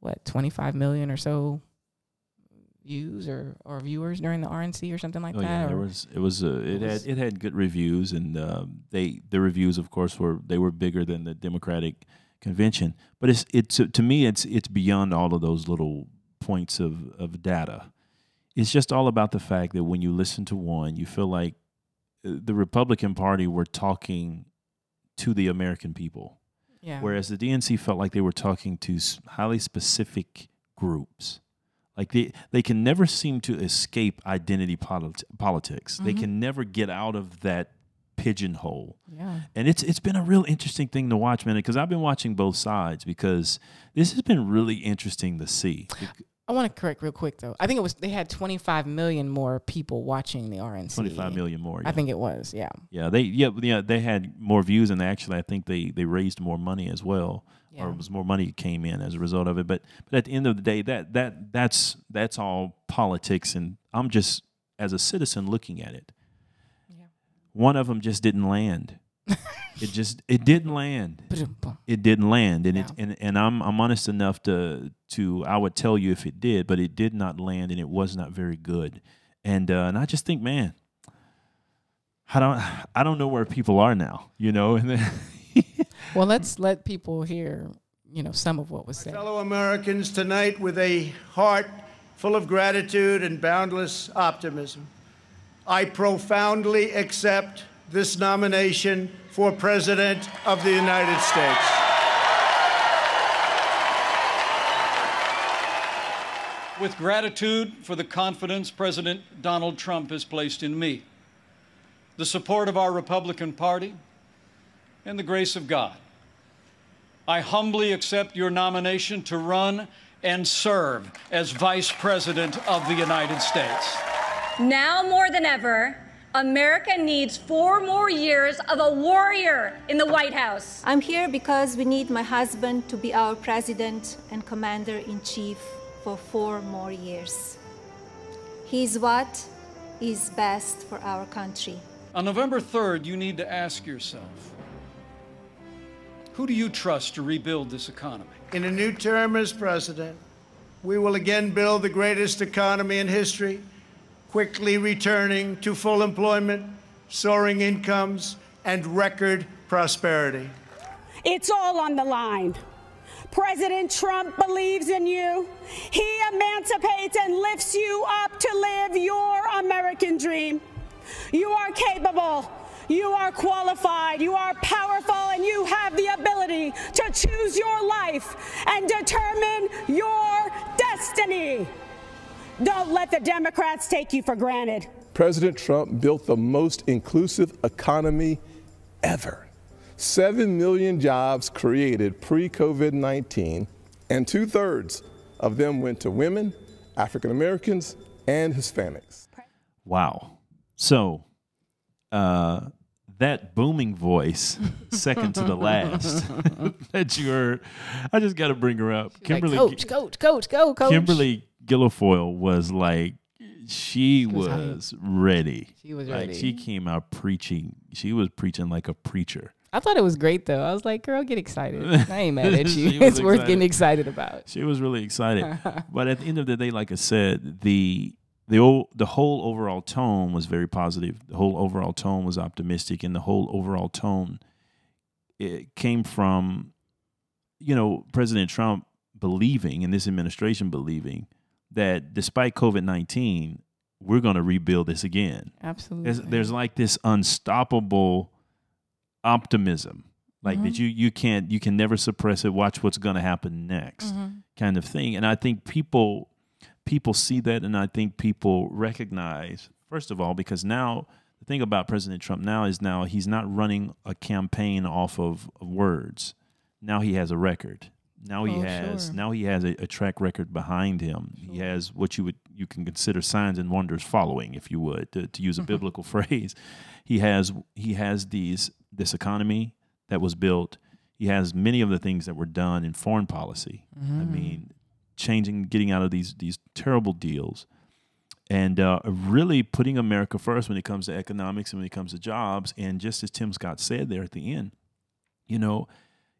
what, twenty five million or so views or, or viewers during the RNC or something like oh that. yeah, there was it was uh, it, was- had it had good reviews, and um, they the reviews, of course, were they were bigger than the Democratic convention. But it's it's to me it's it's beyond all of those little points of of data. It's just all about the fact that when you listen to one, you feel like uh, the Republican Party were talking to the American people. yeah. Whereas the DNC felt like they were talking to highly specific groups. Like they, they can never seem to escape identity polit- politics. They mm-hmm. can never get out of that pigeonhole. yeah. And it's it's been a real interesting thing to watch, man, because I've been watching both sides because this has been really interesting to see. I want to correct real quick though. I think it was they had 25 million more people watching the RNC. 25 million more. I think it was. Yeah. Yeah, they yeah yeah they had more views and actually I think they they raised more money as well, Yeah. or it was more money came in as a result of it. But but at the end of the day, that that that's that's all politics, and I'm just as a citizen looking at it. Yeah. One of them just didn't land. [LAUGHS] it just it didn't land. It didn't land, and it and, and I'm I'm honest enough to to I would tell you if it did, but it did not land, and it was not very good. And uh, and I just think, man, I don't I don't know where people are now, you know. [LAUGHS] And then Well, let's let people hear, you know, some of what was said. Fellow Americans, tonight with a heart full of gratitude and boundless optimism, I profoundly accept this nomination for President of the United States. with gratitude for the confidence President Donald Trump has placed in me, the support of our Republican Party, and the grace of God. I humbly accept your nomination to run and serve as Vice President of the United States. Now more than ever, America needs four more years of a warrior in the White House. I'm here because we need my husband to be our president and commander in chief for four more years. He's what is best for our country. On November 3rd, you need to ask yourself who do you trust to rebuild this economy? In a new term as president, we will again build the greatest economy in history, quickly returning to full employment, soaring incomes, and record prosperity. It's all on the line. President Trump believes in you. He emancipates and lifts you up to live your American dream. You are capable. You are qualified. You are powerful, and you have the ability to choose your life and determine your destiny. Don't let the Democrats take you for granted. President Trump built the most inclusive economy ever. 7 million jobs created pre COVID 19, and two thirds of them went to women, African Americans, and Hispanics. wow. So, uh, that booming voice, [LAUGHS] second to the last [LAUGHS] that you heard. I just got to bring her up. Kimberly, like, coach, coach, coach, go, coach. Kimberly Guilfoyle was like, she, she was, was ready. She was like, ready. She came out preaching. She was preaching like a preacher. I thought it was great though. I was like, girl, get excited. I ain't mad [LAUGHS] at you. it's worth getting excited about. She was really excited. but at the end of the day, like I said, the the the whole overall tone was very positive. The whole overall tone was optimistic, and the whole overall tone it came from, you know, President Trump believing and this administration believing that despite COVID nineteen, we're going to rebuild this again. Absolutely. There's, there's like this unstoppable optimism like Mm-hmm. that you you can't you can never suppress it watch what's going to happen next Mm-hmm. kind of thing and i think people people see that and i think people recognize first of all because now the thing about president trump now is now he's not running a campaign off of, words. Now he has a record. Now he Oh, has sure. now he has a, a track record behind him. He has what you would you can consider signs and wonders following if you would to, to use a [LAUGHS] biblical phrase. He has he has these this economy that was built. He has many of the things that were done in foreign policy. I Mm. mean changing getting out of these these terrible deals. And uh, really putting america first when it comes to economics and when it comes to jobs. And just as tim scott said there at the end you know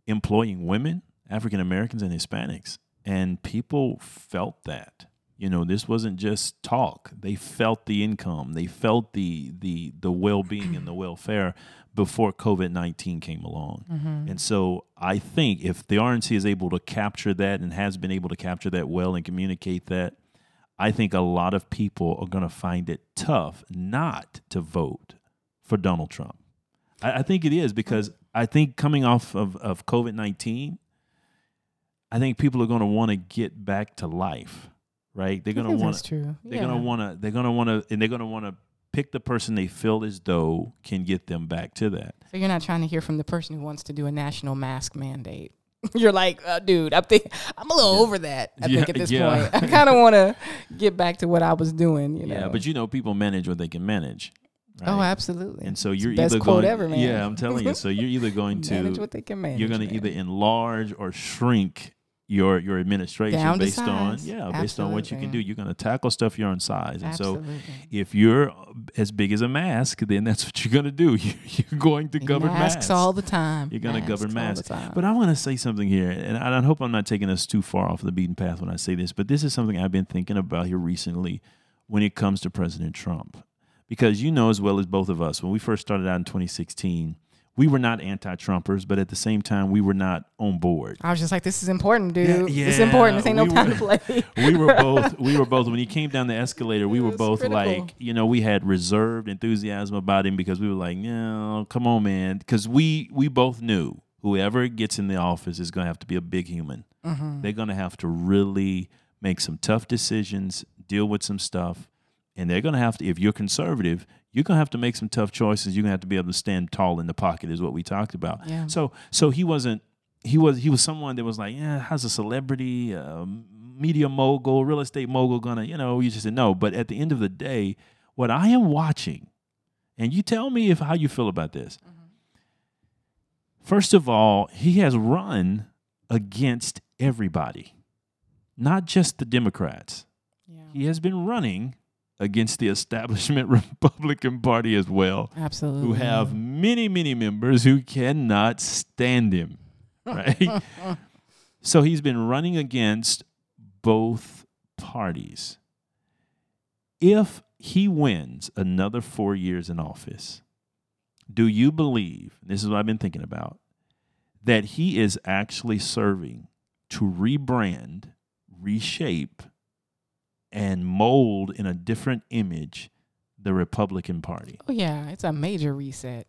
employing women african americans and hispanics. And people felt that. You know this wasn't just talk. They felt the income. They felt the the the well-being and the welfare before covid-19 came along mm-hmm. and so i think if the rnc is able to capture that and has been able to capture that well and communicate that i think a lot of people are going to find it tough not to vote for donald trump i, I think it is because i think coming off of, of covid-19 I think people are going to want to get back to life, right? They're going to want that's true. They're going to want to. They're going to want to, and they're going to want to pick the person they feel as though can get them back to that. So you're not trying to hear from the person who wants to do a national mask mandate. [LAUGHS] You're like, uh, dude, I'm think I'm a little over that. I Yeah, think at this yeah. point, [LAUGHS] I kind of want to get back to what I was doing. You know. Yeah, but you know, people manage what they can manage. oh, absolutely. And so you're either quote going, ever, man. yeah, I'm telling you. So you're either [LAUGHS] going to Manage what they can manage, You're going to either enlarge or shrink your your administration Down based on yeah based on what you can do. You're going to tackle stuff your own size, and so if you're as big as a mask, then that's what you're going to do. [LAUGHS] You- You're going to govern masks masks all the time. You're going to govern Masks all the masks. time. But I want to say something here, and I I hope I'm not taking us too far off the beaten path when I say this, but this is something I've been thinking about here recently when it comes to President Trump. Because you know as well as both of us, when we first started out in 2016, we were not anti-Trumpers, but at the same time, we were not on board. I was just like, this is important, dude. Yeah, it's important. This ain't no we time were- to play. [LAUGHS] we were [LAUGHS] both we were both when he came down the escalator we were both critical. like you know we had reserved enthusiasm about him because we were like no come on man because we we both knew whoever gets in the office is going to have to be a big human Mhm. they're going to have to really make some tough decisions deal with some stuff and they're going to have to if you're conservative you're going to have to make some tough choices. You're going to have to be able to stand tall in the pocket is what we talked about. Yeah. so so he wasn't he was he was someone that was like yeah how's a celebrity uh, media mogul real estate mogul gonna you know? You just said no. But at the end of the day what i am watching and you tell me if how you feel about this. First of all he has run against everybody not just the democrats. He has been running against the establishment [LAUGHS] republican party as well Absolutely. who have many many members who cannot stand him [LAUGHS] right so he's been running against both parties if he wins another 4 years in office do you believe this is what I've been thinking about that he is actually serving to rebrand reshape and mold in a different image the Republican Party Oh yeah, it's a major reset.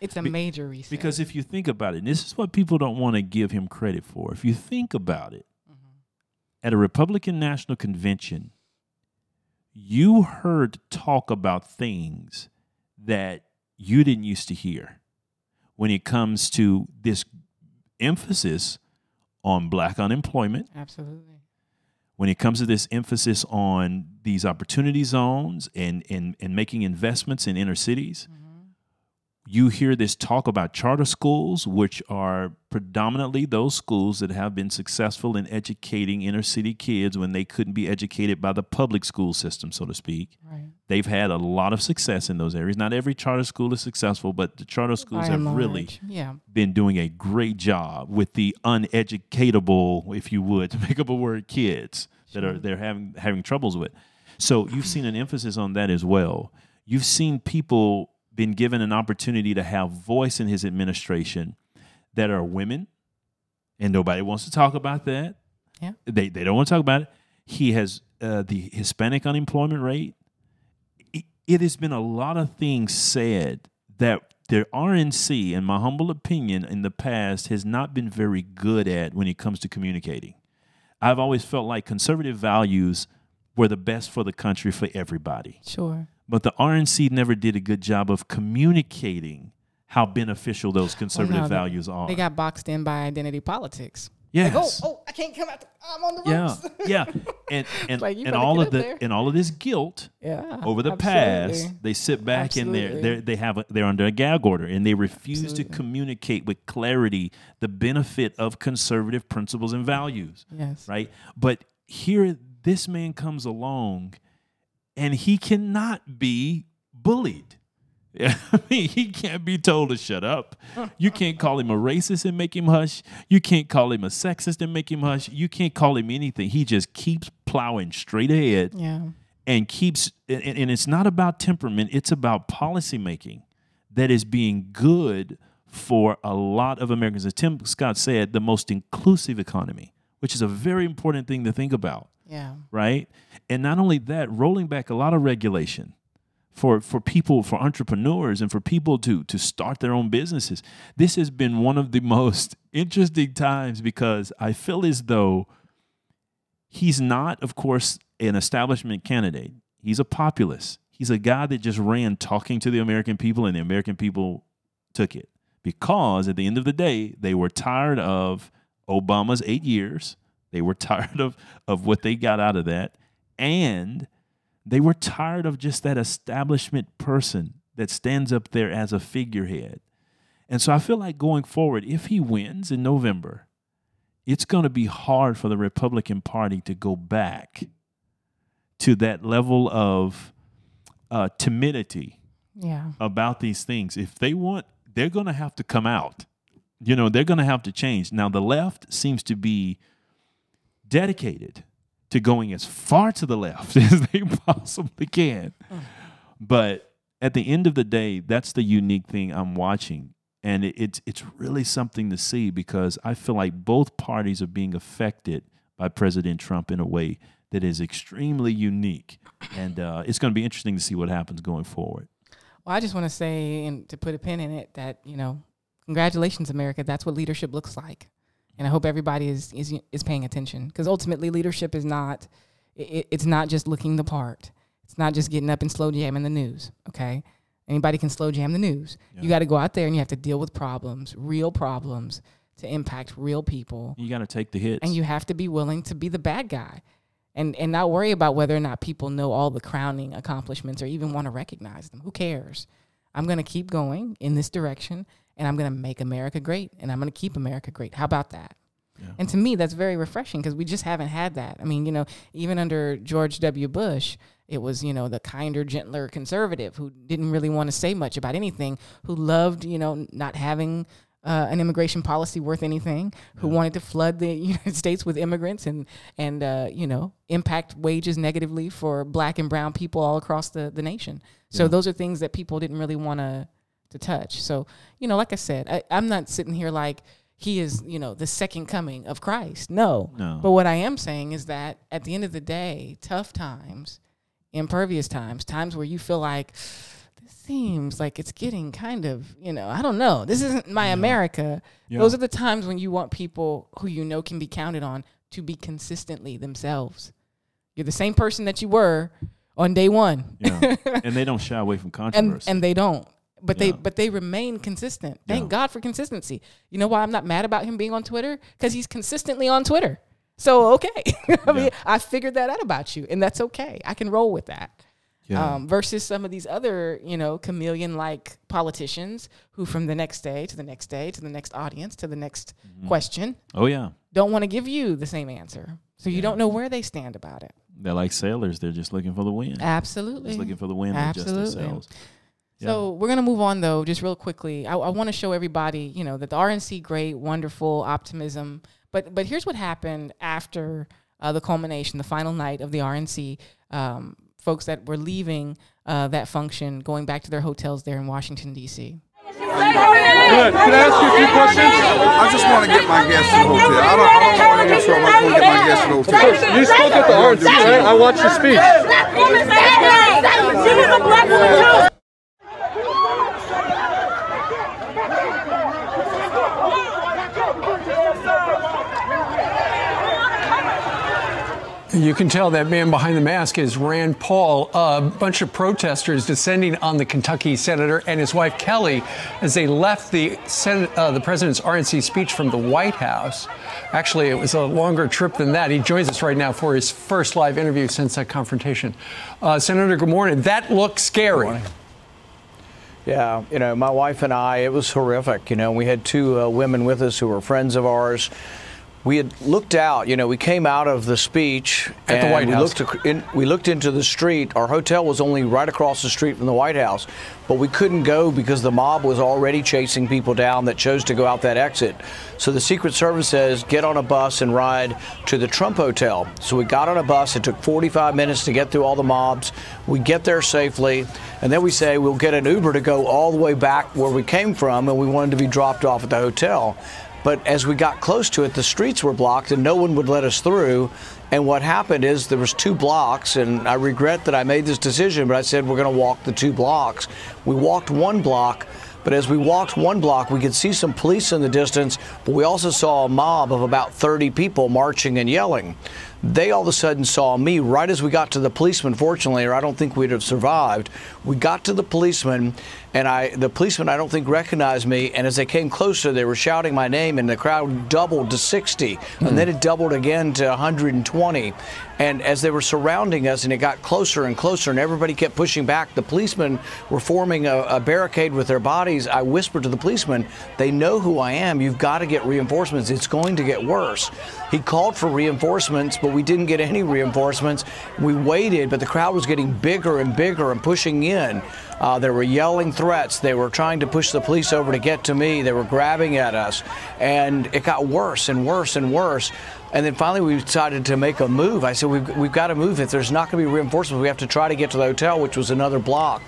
It's a Be- major reset. Because if you think about it, and this is what people don't want to give him credit for. If you think about it, mm-hmm. at a Republican National Convention, you heard talk about things that you didn't used to hear when it comes to this emphasis on black unemployment, Absolutely. When it comes to this emphasis on these opportunity zones and, and, and making investments in inner cities, mm. You hear this talk about charter schools, which are predominantly those schools that have been successful in educating inner city kids when they couldn't be educated by the public school system, so to speak. Right. They've had a lot of success in those areas. Not every charter school is successful, but the charter schools have and really yeah. been doing a great job with the uneducatable, if you would, [LAUGHS] to make up a word, kids that are they're having having troubles with. So you've seen an emphasis on that as well. You've seen people been given an opportunity to have voice in his administration that are women, and nobody wants to talk about that. Yeah. They they don't want to talk about it. He has uh, the Hispanic unemployment rate. It, it has been a lot of things said that the RNC, in my humble opinion, in the past has not been very good at when it comes to communicating. I've always felt like conservative values were the best for the country for everybody. Sure. But the RNC never did a good job of communicating how beneficial those oh, conservative Well, no, they- values are. They got boxed in by identity politics. Yes. Like, oh, oh, I can't come out. The, I'm on the yeah, ropes. [LAUGHS] yeah, [LAUGHS] and and, Like, and all of the there. and all of this guilt Yeah, over the absolutely. past, they sit back and they're, they're they have a, they're under a gag order and they refuse to communicate with clarity the benefit of conservative principles and values. Yes. right. But here, this man comes along, and he cannot be bullied. [LAUGHS] Yeah, I mean, he can't be told to shut up. You can't call him a racist and make him hush. You can't call him a sexist and make him hush. You can't call him anything. He just keeps plowing straight ahead Yeah. and keeps and, and it's not about temperament, it's about policy making that is being good for a lot of Americans. As Tim Scott said, the most inclusive economy, which is a very important thing to think about Yeah. right? And not only that, rolling back a lot of regulation for for people, for entrepreneurs, and for people to to start their own businesses. This has been one of the [LAUGHS] most interesting times because I feel as though he's not, of course, an establishment candidate. He's a populist. He's a guy that just ran talking to the American people, and the American people took it because at the end of the day, they were tired of Obama's eight years. They were [LAUGHS] tired of, of what they got out of that. And they were tired of just that establishment person that stands up there as a figurehead. And so I feel like going forward, if he wins in November, it's going to be hard for the Republican Party to go back to that level of uh, timidity Yeah. about these things. If they want, they're going to have to come out. You know, they're going to have to change. Now, the left seems to be dedicated to going as far to the left [LAUGHS] as they possibly can. But at the end of the day, that's the unique thing I'm watching. And it, it's it's really something to see because I feel like both parties are being affected by President Trump in a way that is extremely unique, and uh, it's going to be interesting to see what happens going forward. Well, I just want to say, and to put a pin in it, that you know, congratulations, America. That's what leadership looks like, and I hope everybody is is is paying attention because ultimately, leadership is not it, it's not just looking the part. It's not just getting up and slow jamming the news. Okay, anybody can slow jam the news. You got to go out there and you have to deal with problems, real problems, to impact real people. You got to take the hits. and you have to be willing to be the bad guy and and not worry about whether or not people know all the crowning accomplishments or even want to recognize them who cares i'm going to keep going in this direction and i'm going to make america great and i'm going to keep america great. How about that? And to me that's very refreshing because we just haven't had that. I mean you know even under george w. Bush it was you know the kinder gentler conservative who didn't really want to say much about anything who loved you know not having uh, an immigration policy worth anything, who wanted to flood the [LAUGHS] United States with immigrants and and uh, you know impact wages negatively for Black and Brown people all across the the nation. So Yeah. those are things that people didn't really want to to touch. So you know, like I said, I, I'm not sitting here like he is you know the second coming of Christ. No, No. But what I am saying is that at the end of the day, tough times, impervious times, times where you feel like this seems like it's getting kind of, you know, I don't know. This isn't my America. Yeah. Those are the times when you want people who you know can be counted on to be consistently themselves. You're the same person that you were on day one. Yeah. [LAUGHS] and they don't shy away from and controversy. and they don't. But Yeah. they but they remain consistent. Thank Yeah. God for consistency. You know why I'm not mad about him being on Twitter? Because he's consistently on Twitter. So okay. [LAUGHS] I mean, I figured that out about you, and that's okay. I can roll with that. Yeah. Um, versus some of these other, you know, chameleon like politicians who, from the next day to the next day to the next audience to the next question, Oh yeah, don't want to give you the same answer. So you don't know where they stand about it. they're like sailors. They're just looking for the wind. Absolutely. Just looking for the wind Absolutely. Themselves. So we're gonna move on though, just real quickly. I, I want to show everybody, you know, that the RNC great, wonderful, optimism. But but here's what happened after uh, the culmination, the final night of the RNC. Um, folks that were leaving uh, that function, going back to their hotels there in Washington D.C. Good. Can I ask you a few questions? I just want to get my guests to the hotel. I don't, I don't want to answer them. I just want to get my guests to the hotel. You spoke at the RNC, right? I watched your speech. You can tell that man behind the mask is Rand Paul. A bunch of protesters descending on the Kentucky senator and his wife Kelly as they left the Senate, uh, the president's RNC speech from the White House. Actually, it was a longer trip than that. He joins us right now for his first live interview since that confrontation. Uh, Senator, good morning. That looks scary. Yeah, you know, my wife and I, it was horrific. You know, we had two uh, women with us who were friends of ours. We had looked out, you know, we came out of the speech At the and White we House. looked in, we looked into the street. Our hotel was only right across the street from the White House, but we couldn't go because the mob was already chasing people down that chose to go out that exit. So the Secret Service says get on a bus and ride to the Trump Hotel. So we got on a bus. It took 45 minutes to get through all the mobs. We get there safely, and then we say we'll get an Uber to go all the way back where we came from, and we wanted to be dropped off at the hotel. But as we got close to it, the streets were blocked and no one would let us through. And what happened is there was two blocks, and I regret that I made this decision, but I said we're going to walk the two blocks. We walked one block, but as we walked one block, we could see some police in the distance, but we also saw a mob of about 30 people marching and yelling. They all of a sudden saw me right as we got to the policeman, fortunately, or I don't think we'd have survived. We got to the policeman, and I, the policeman, I don't think recognized me. And as they came closer, they were shouting my name, and the crowd doubled to 60, and then it doubled again to 120. And as they were surrounding us, and it got closer and closer, and everybody kept pushing back, the policemen were forming a, a barricade with their bodies. I whispered to the policeman, "They know who I am. You've got to get reinforcements. It's going to get worse." He called for reinforcements, but we didn't get any reinforcements. We waited, but the crowd was getting bigger and bigger and pushing in. Uh, they were yelling threats. They were trying to push the police over to get to me. They were grabbing at us. And it got worse and worse and worse. And then finally, we decided to make a move. I said, We've, we've got to move. If there's not going to be reinforcements, we have to try to get to the hotel, which was another block.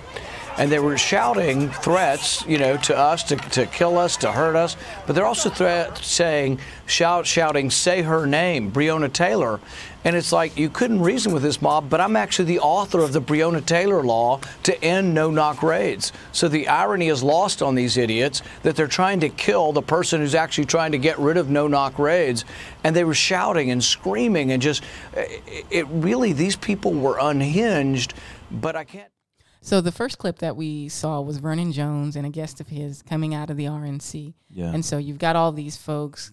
And they were shouting threats, you know, to us to, to kill us, to hurt us. But they're also threat saying, shout, shouting, say her name, Breonna Taylor. And it's like you couldn't reason with this mob, but I'm actually the author of the Breonna Taylor law to end no knock raids. So the irony is lost on these idiots that they're trying to kill the person who's actually trying to get rid of no knock raids. And they were shouting and screaming and just, it, it really, these people were unhinged, but I can't. So the first clip that we saw was Vernon Jones and a guest of his coming out of the RNC. Yeah. And so you've got all these folks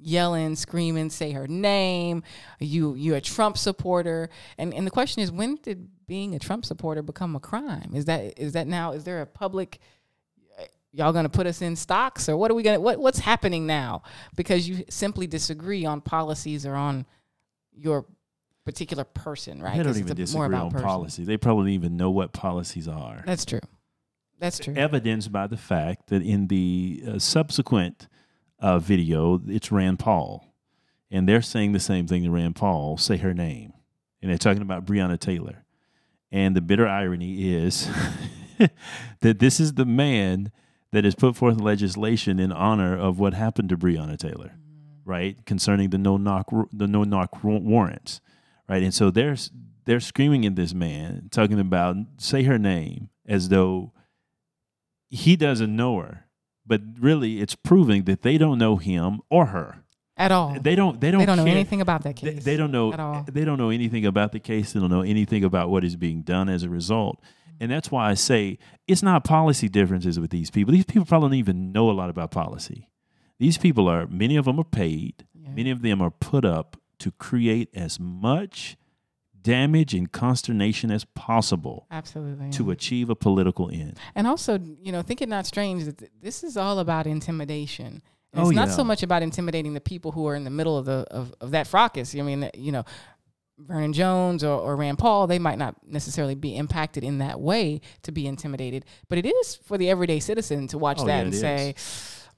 yelling, screaming, say her name. You you're a Trump supporter. And and the question is when did being a Trump supporter become a crime? Is that is that now is there a public y'all going to put us in stocks or what are we going to what what's happening now because you simply disagree on policies or on your particular person, right? They don't even it's a- more disagree about on person. policy. They probably don't even know what policies are. That's true. That's true. Evidenced by the fact that in the uh, subsequent uh, video, it's Rand Paul. And they're saying the same thing to Rand Paul, say her name. And they're talking about Breonna Taylor. And the bitter irony is [LAUGHS] that this is the man that has put forth legislation in honor of what happened to Breonna Taylor, right? Concerning the no knock the no knock warrants, right? And so they're they're screaming at this man, talking about say her name as though he doesn't know her, but really it's proving that they don't know him or her at all. They don't. They don't. They don't know anything about that case. they don't know at all. They don't know anything about the case. They don't know anything about what is being done as a result. And that's why I say it's not policy differences with these people. These people probably don't even know a lot about policy. These people are many of them are paid. Many of them are put up to create as much damage and consternation as possible Absolutely. to achieve a political end. And also, you know, think it not strange that this is all about intimidation. And Oh, it's not yeah. so much about intimidating the people who are in the middle of the of, of that fracas. I mean, you know, Vernon Jones or, or Rand Paul, they might not necessarily be impacted in that way to be intimidated, but it is for the everyday citizen to watch Oh, that yeah, and say,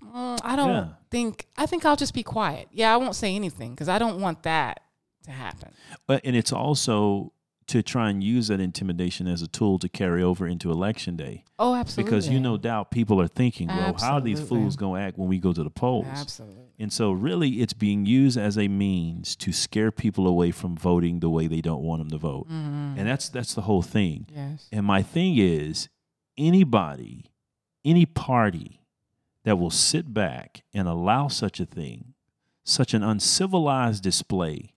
"Mm, I don't Yeah. think, I think I'll just be quiet. Yeah, I won't say anything because I don't want that to happen. And it's also to try and use that intimidation as a tool to carry over into election day. Oh, absolutely. Because you no doubt people are thinking, well, how are these fools going to act when we go to the polls? Absolutely. And so, really, it's being used as a means to scare people away from voting the way they don't want them to vote, Mhm. and that's that's the whole thing. Yes. And my thing is, anybody, any party that will sit back and allow such a thing, such an uncivilized display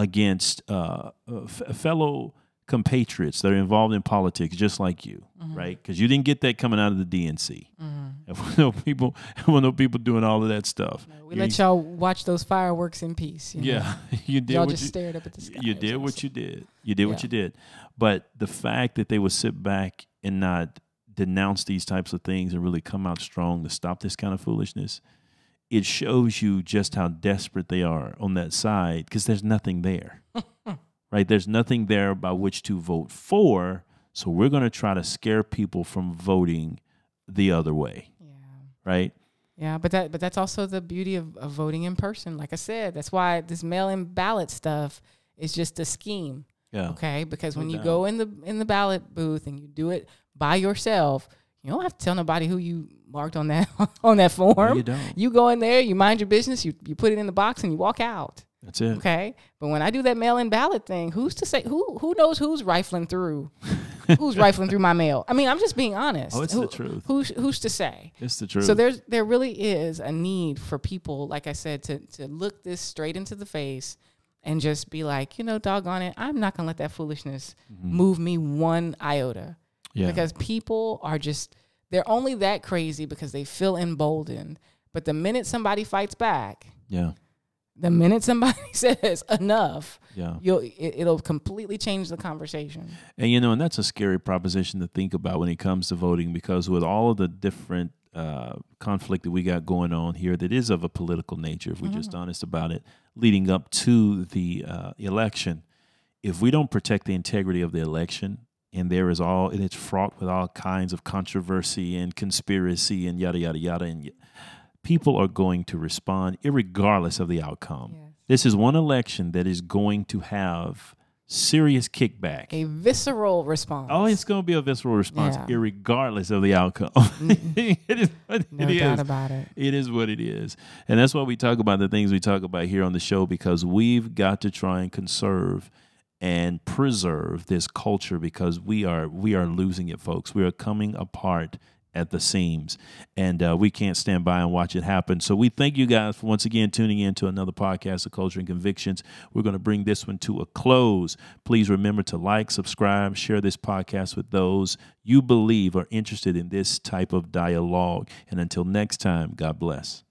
against uh, uh, f- fellow compatriots that are involved in politics, just like you, Mm-hmm. right? Because you didn't get that coming out of the DNC. And when no people, [LAUGHS] when no people doing all of that stuff. We You- let y'all watch those fireworks in peace. you know? yeah, [LAUGHS] you did. Y'all just you, stared up at the sky. You did what you did. You did what you did. But the fact that they would sit back and not denounce these types of things and really come out strong to stop this kind of foolishness, it shows you just how desperate they are on that side because there's nothing there. [LAUGHS] right? There's nothing there by which to vote for. So we're going to try to scare people from voting the other way. Yeah. Right? Yeah, but that but that's also the beauty of, of voting in person. Like I said, that's why this mail-in ballot stuff is just a scheme. Yeah. Okay, because No when you doubt. go in the in the ballot booth and you do it by yourself, you don't have to tell nobody who you marked on that [LAUGHS] on that form. you don't. You go in there, you mind your business, you you put it in the box and you walk out. That's it. Okay, but when I do that mail-in ballot thing, who's to say who who knows who's rifling through, [LAUGHS] who's rifling through my mail? I mean, I'm just being honest. Oh, it's Who- the truth. Who's who's to say? It's the truth. So there's there really is a need for people, like I said, to to look this straight into the face and just be like, you know, doggone it, I'm not gonna let that foolishness mm-hmm. move me one iota. Yeah. Because people are just they're only that crazy because they feel emboldened. But the minute somebody fights back, Yeah. the minute somebody [LAUGHS] says enough, Yeah. you'll it, it'll completely change the conversation. And you know, and that's a scary proposition to think about when it comes to voting, because with all of the different uh, conflict that we got going on here, that is of a political nature. If we're just honest about it, leading up to the uh, election, if we don't protect the integrity of the election, and there is all, and it's fraught with all kinds of controversy and conspiracy and yada yada yada, and y- people are going to respond irregardless of the outcome. This is one election that is going to have serious kickback. A visceral response. Oh, it's going to be a visceral response, Yeah. irregardless of the outcome. Mm. [LAUGHS] it is what No it doubt is. about it. It is what it is, and that's why we talk about the things we talk about here on the show because we've got to try and conserve and preserve this culture because we are we are losing it, folks. We are coming apart at the seams, and uh, we can't stand by and watch it happen. So we thank you guys for once again tuning in to another podcast of Culture and Convictions. We're going to bring this one to a close. Please remember to like, subscribe, share this podcast with those you believe are interested in this type of dialogue. And until next time, God bless.